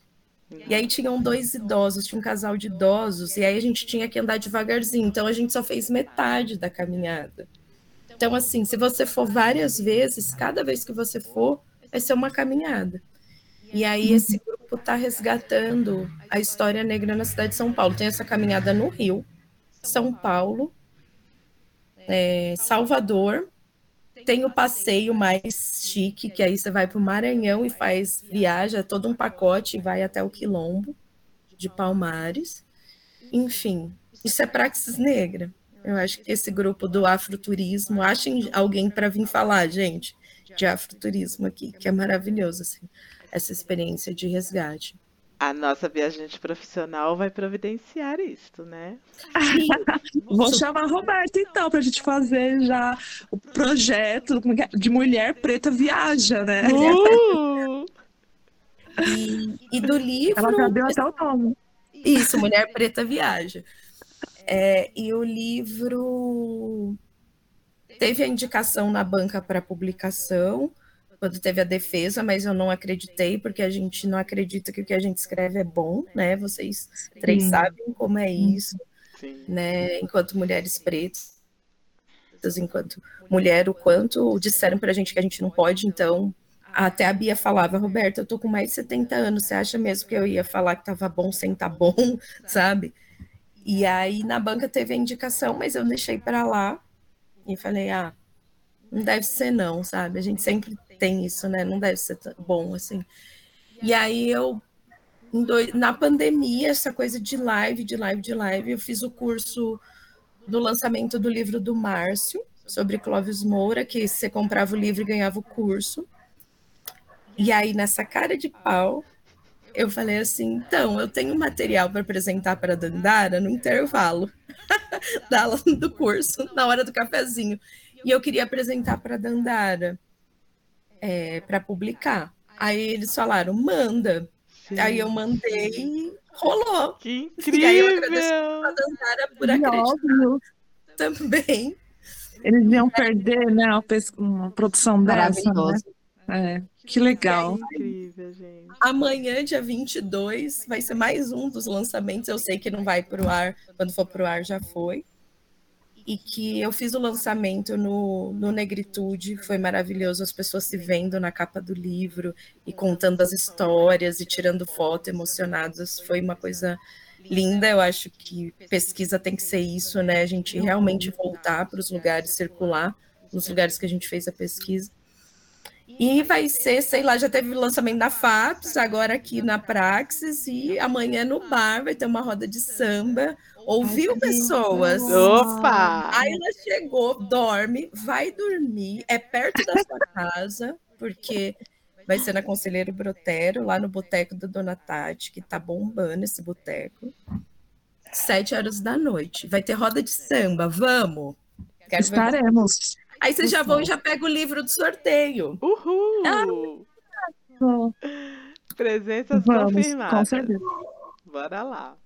E aí tinham dois idosos, tinha um casal de idosos, e aí a gente tinha que andar devagarzinho. Então a gente só fez metade da caminhada. Então, assim, se você for várias vezes, cada vez que você for, vai ser uma caminhada. E aí esse grupo está resgatando a história negra na cidade de São Paulo. Tem essa caminhada no Rio, são Paulo, é, Salvador. Tem o passeio mais chique, que aí você vai para o Maranhão e faz, viaja todo um pacote e vai até o Quilombo de Palmares. Enfim, isso é praxis negra. Eu acho que esse grupo do afroturismo, achem alguém para vir falar, gente, de afroturismo aqui, que é maravilhoso, assim, essa experiência de resgate a nossa viajante profissional vai providenciar isto, né? Vou chamar a Roberta, então, para a gente fazer já o projeto de Mulher Preta Viaja, né? Uh! E, e, do livro. Ela já deu até o nome. Isso, Mulher Preta Viaja. É, e o livro teve a indicação na banca para publicação quando teve a defesa, mas eu não acreditei, porque a gente não acredita que o que a gente escreve é bom, né? Vocês três Sim. sabem como é isso, Sim. né? Enquanto mulheres pretas, enquanto mulher, o quanto disseram pra gente que a gente não pode, então até a Bia falava, Roberta, eu tô com mais de 70 anos, você acha mesmo que eu ia falar que tava bom sem tá bom, sabe? E aí na banca teve a indicação, mas eu deixei para lá e falei, ah, não deve ser não, sabe? A gente sempre tem isso, né? Não deve ser bom assim. E aí eu na pandemia, essa coisa de live, de live, de live, eu fiz o curso do lançamento do livro do Márcio, sobre Clóvis Moura, que você comprava o livro e ganhava o curso. E aí, nessa cara de pau, eu falei assim: então, eu tenho material para apresentar para a Dandara no intervalo da aula do curso, na hora do cafezinho. E eu queria apresentar para a Dandara é, para publicar. Aí eles falaram: manda. Sim. Aí eu mandei e rolou. Que incrível! E aí eu agradeço a Dandara por acreditar também. Eles iam perder, né, uma produção dessa, né? É, que legal. É incrível, gente. Amanhã, dia 22, vai ser mais um dos lançamentos. Eu sei que não vai para o ar, quando for para o ar já foi. E que eu fiz o lançamento no, no Negritude, foi maravilhoso, as pessoas se vendo na capa do livro e contando as histórias e tirando foto, emocionadas. Foi uma coisa linda. Eu acho que pesquisa tem que ser isso, né? A gente realmente voltar para os lugares, circular nos lugares que a gente fez a pesquisa. E vai ser, sei lá, já teve o lançamento da FAPS, agora aqui na Praxis, e amanhã no bar vai ter uma roda de samba. Ouviu pessoas? Opa! Aí ela chegou, dorme, vai dormir, é perto da sua casa, porque vai ser na Conselheiro Brotero, lá no boteco da Dona Tati, que tá bombando esse boteco. Sete horas da noite. Vai ter roda de samba, vamos? Quero Estaremos. Aí vocês já vão e já pegam o livro do sorteio. Uhul! Ah, Presenças vamos, confirmadas. Com certeza. Bora lá.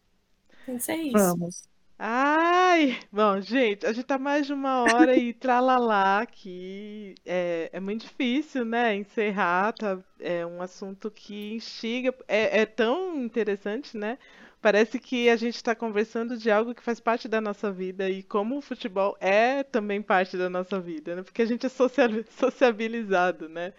Isso é isso. Vamos. Ai, bom, gente, a gente tá mais de uma hora e tralalá aqui. É, é muito difícil, né, encerrar, tá? É um assunto que instiga, é, é tão interessante, né? Parece que a gente está conversando de algo que faz parte da nossa vida e como o futebol é também parte da nossa vida, né? Porque a gente é sociabilizado, né?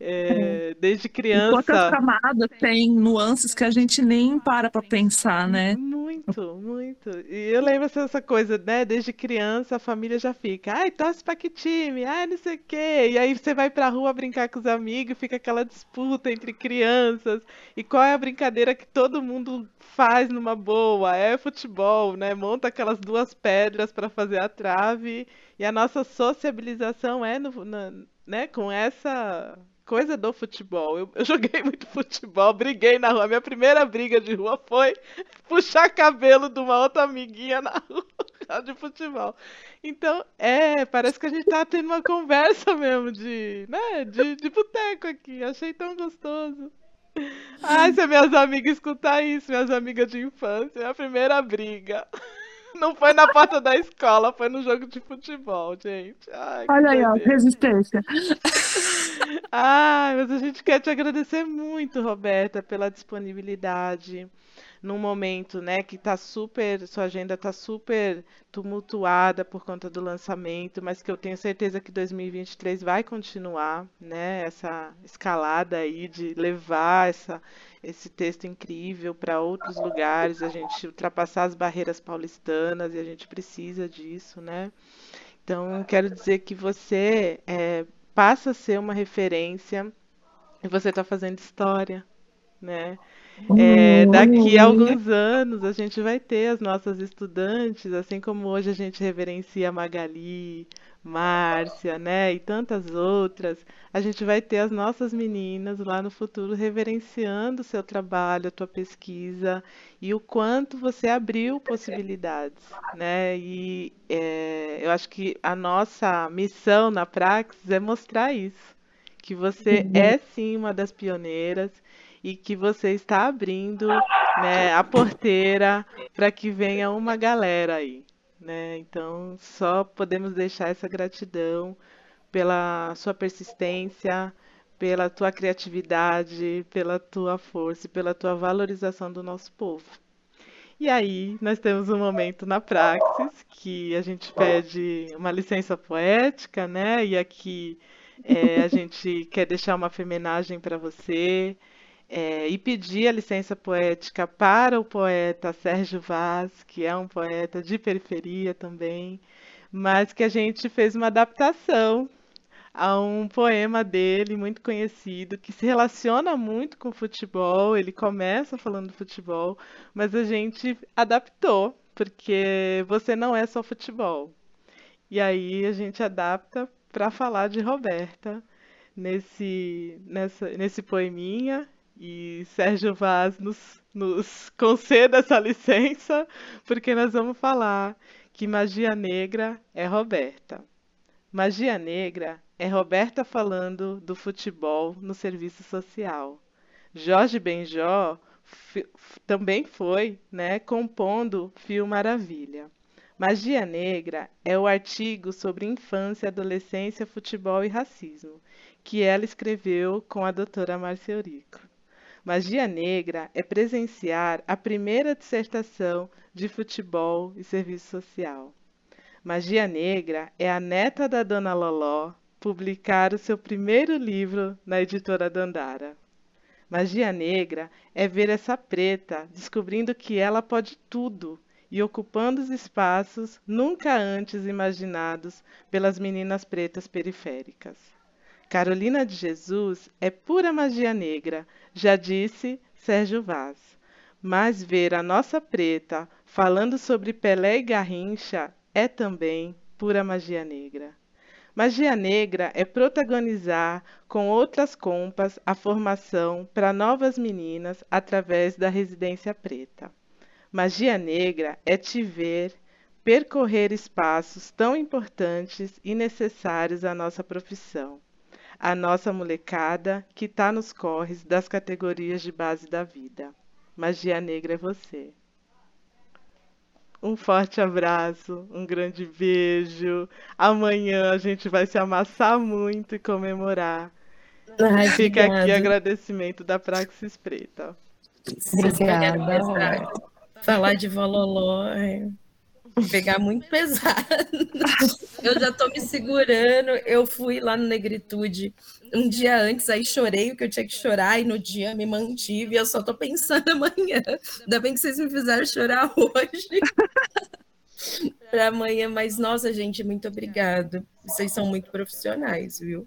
É, desde criança. quantas camadas tem nuances que a gente nem para para pensar, né? Muito, muito. E eu lembro essa coisa, né? Desde criança a família já fica, ai, torce pra que time? Ai, não sei o quê. E aí você vai pra rua brincar com os amigos, fica aquela disputa entre crianças. E qual é a brincadeira que todo mundo faz numa boa? É futebol, né? Monta aquelas duas pedras para fazer a trave. E a nossa sociabilização é no, na, né, com essa coisa do futebol. Eu, eu, joguei muito futebol, briguei na rua. Minha primeira briga de rua foi puxar cabelo de uma outra amiguinha na rua de futebol. Então, é, parece que a gente tá tendo uma conversa mesmo de, né, de, de boteco aqui. Achei tão gostoso. Ai, se minhas amigas escutar isso, minhas amigas de infância, é a primeira briga. Não foi na porta da escola, foi no jogo de futebol, gente. Ai, Olha aí, ó, resistência. Ai, mas a gente quer te agradecer muito, Roberta, pela disponibilidade num momento, né, que tá super, sua agenda tá super tumultuada por conta do lançamento, mas que eu tenho certeza que 2023 vai continuar, né, essa escalada aí de levar essa esse texto incrível para outros lugares, a gente ultrapassar as barreiras paulistanas e a gente precisa disso, né? Então, quero dizer que você é, passa a ser uma referência e você está fazendo história, né? É, daqui a alguns anos a gente vai ter as nossas estudantes, assim como hoje a gente reverencia Magali, Márcia, né, e tantas outras, a gente vai ter as nossas meninas lá no futuro reverenciando o seu trabalho, a tua pesquisa e o quanto você abriu possibilidades, né? E é, eu acho que a nossa missão na Praxis é mostrar isso, que você uhum. é sim uma das pioneiras e que você está abrindo né, a porteira para que venha uma galera aí. Né? Então, só podemos deixar essa gratidão pela sua persistência, pela tua criatividade, pela tua força e pela tua valorização do nosso povo. E aí, nós temos um momento na Praxis que a gente pede uma licença poética, né? E aqui é, a gente quer deixar uma femenagem para você, é, e pedir a licença poética para o poeta Sérgio Vaz, que é um poeta de periferia também, mas que a gente fez uma adaptação a um poema dele muito conhecido que se relaciona muito com futebol. Ele começa falando de futebol, mas a gente adaptou, porque você não é só futebol. E aí a gente adapta para falar de Roberta nesse, nessa, nesse poeminha. E Sérgio Vaz nos, nos conceda essa licença, porque nós vamos falar que magia negra é Roberta. Magia negra é Roberta falando do futebol no serviço social. Jorge Benjó também foi, né, compondo Fio Maravilha. Magia Negra é o artigo sobre infância, adolescência, futebol e racismo, que ela escreveu com a doutora Marcia Eurico. Magia Negra é presenciar a primeira dissertação de futebol e serviço social. Magia Negra é a neta da Dona Loló publicar o seu primeiro livro na editora Dandara. Magia Negra é ver essa preta descobrindo que ela pode tudo e ocupando os espaços nunca antes imaginados pelas meninas pretas periféricas. Carolina de Jesus é pura magia negra, já disse Sérgio Vaz. Mas ver a nossa preta falando sobre Pelé e Garrincha é também pura magia negra. Magia negra é protagonizar com outras compas a formação para novas meninas através da residência preta. Magia negra é te ver percorrer espaços tão importantes e necessários à nossa profissão. A nossa molecada que está nos corres das categorias de base da vida. Magia negra é você. Um forte abraço, um grande beijo. Amanhã a gente vai se amassar muito e comemorar. Ai, Fica obrigada. aqui agradecimento da Praxis Preta. Obrigada. Falar de Vololó é pegar muito pesado. Eu já tô me segurando. Eu fui lá no Negritude um dia antes, aí chorei o que eu tinha que chorar, e no dia me mantive. Eu só tô pensando amanhã. Ainda bem que vocês me fizeram chorar hoje. para amanhã, mas nossa, gente, muito obrigado. Vocês são muito profissionais, viu?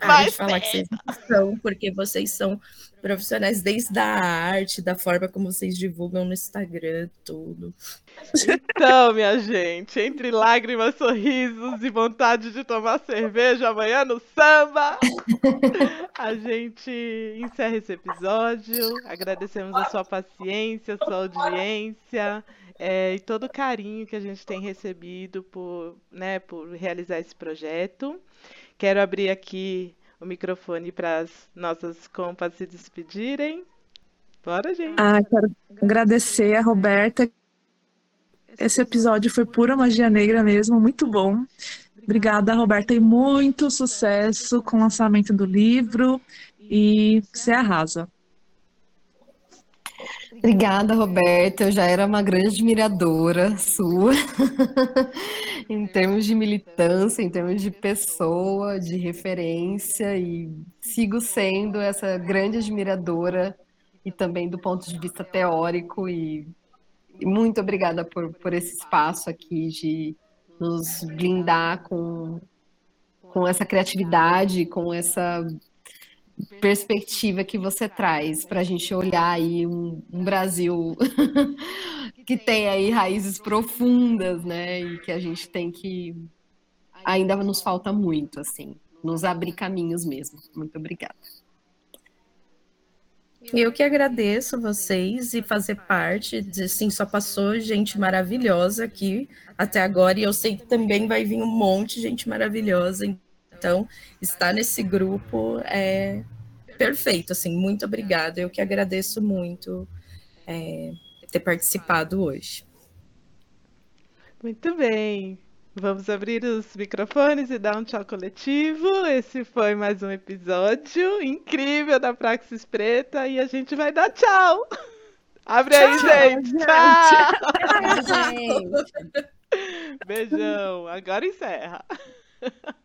Ah, de falar que vocês são, porque vocês são profissionais desde a arte, da forma como vocês divulgam no Instagram, tudo. Então, minha gente, entre lágrimas, sorrisos e vontade de tomar cerveja amanhã no samba, a gente encerra esse episódio. Agradecemos a sua paciência, a sua audiência. É, e todo o carinho que a gente tem recebido por, né, por realizar esse projeto. Quero abrir aqui o microfone para as nossas compas se despedirem. Bora, gente. Ah, quero agradecer a Roberta. Esse episódio foi pura magia negra mesmo, muito bom. Obrigada, Roberta, e muito sucesso com o lançamento do livro. E você arrasa. Obrigada, Roberta. Eu já era uma grande admiradora sua, em termos de militância, em termos de pessoa, de referência, e sigo sendo essa grande admiradora e também do ponto de vista teórico. E, muito obrigada por, por esse espaço aqui de nos blindar com, com essa criatividade, com essa perspectiva que você traz para a gente olhar aí um, um Brasil que tem aí raízes profundas, né? E que a gente tem que ainda nos falta muito, assim, nos abrir caminhos mesmo. Muito obrigada. Eu que agradeço vocês e fazer parte de sim, só passou gente maravilhosa aqui até agora e eu sei que também vai vir um monte de gente maravilhosa então, estar nesse grupo é perfeito, assim, muito obrigada. Eu que agradeço muito é, ter participado hoje. Muito bem. Vamos abrir os microfones e dar um tchau coletivo. Esse foi mais um episódio incrível da Praxis Preta e a gente vai dar tchau. Abre aí, tchau, gente. gente. Tchau. Tchau, gente. Beijão. Agora encerra.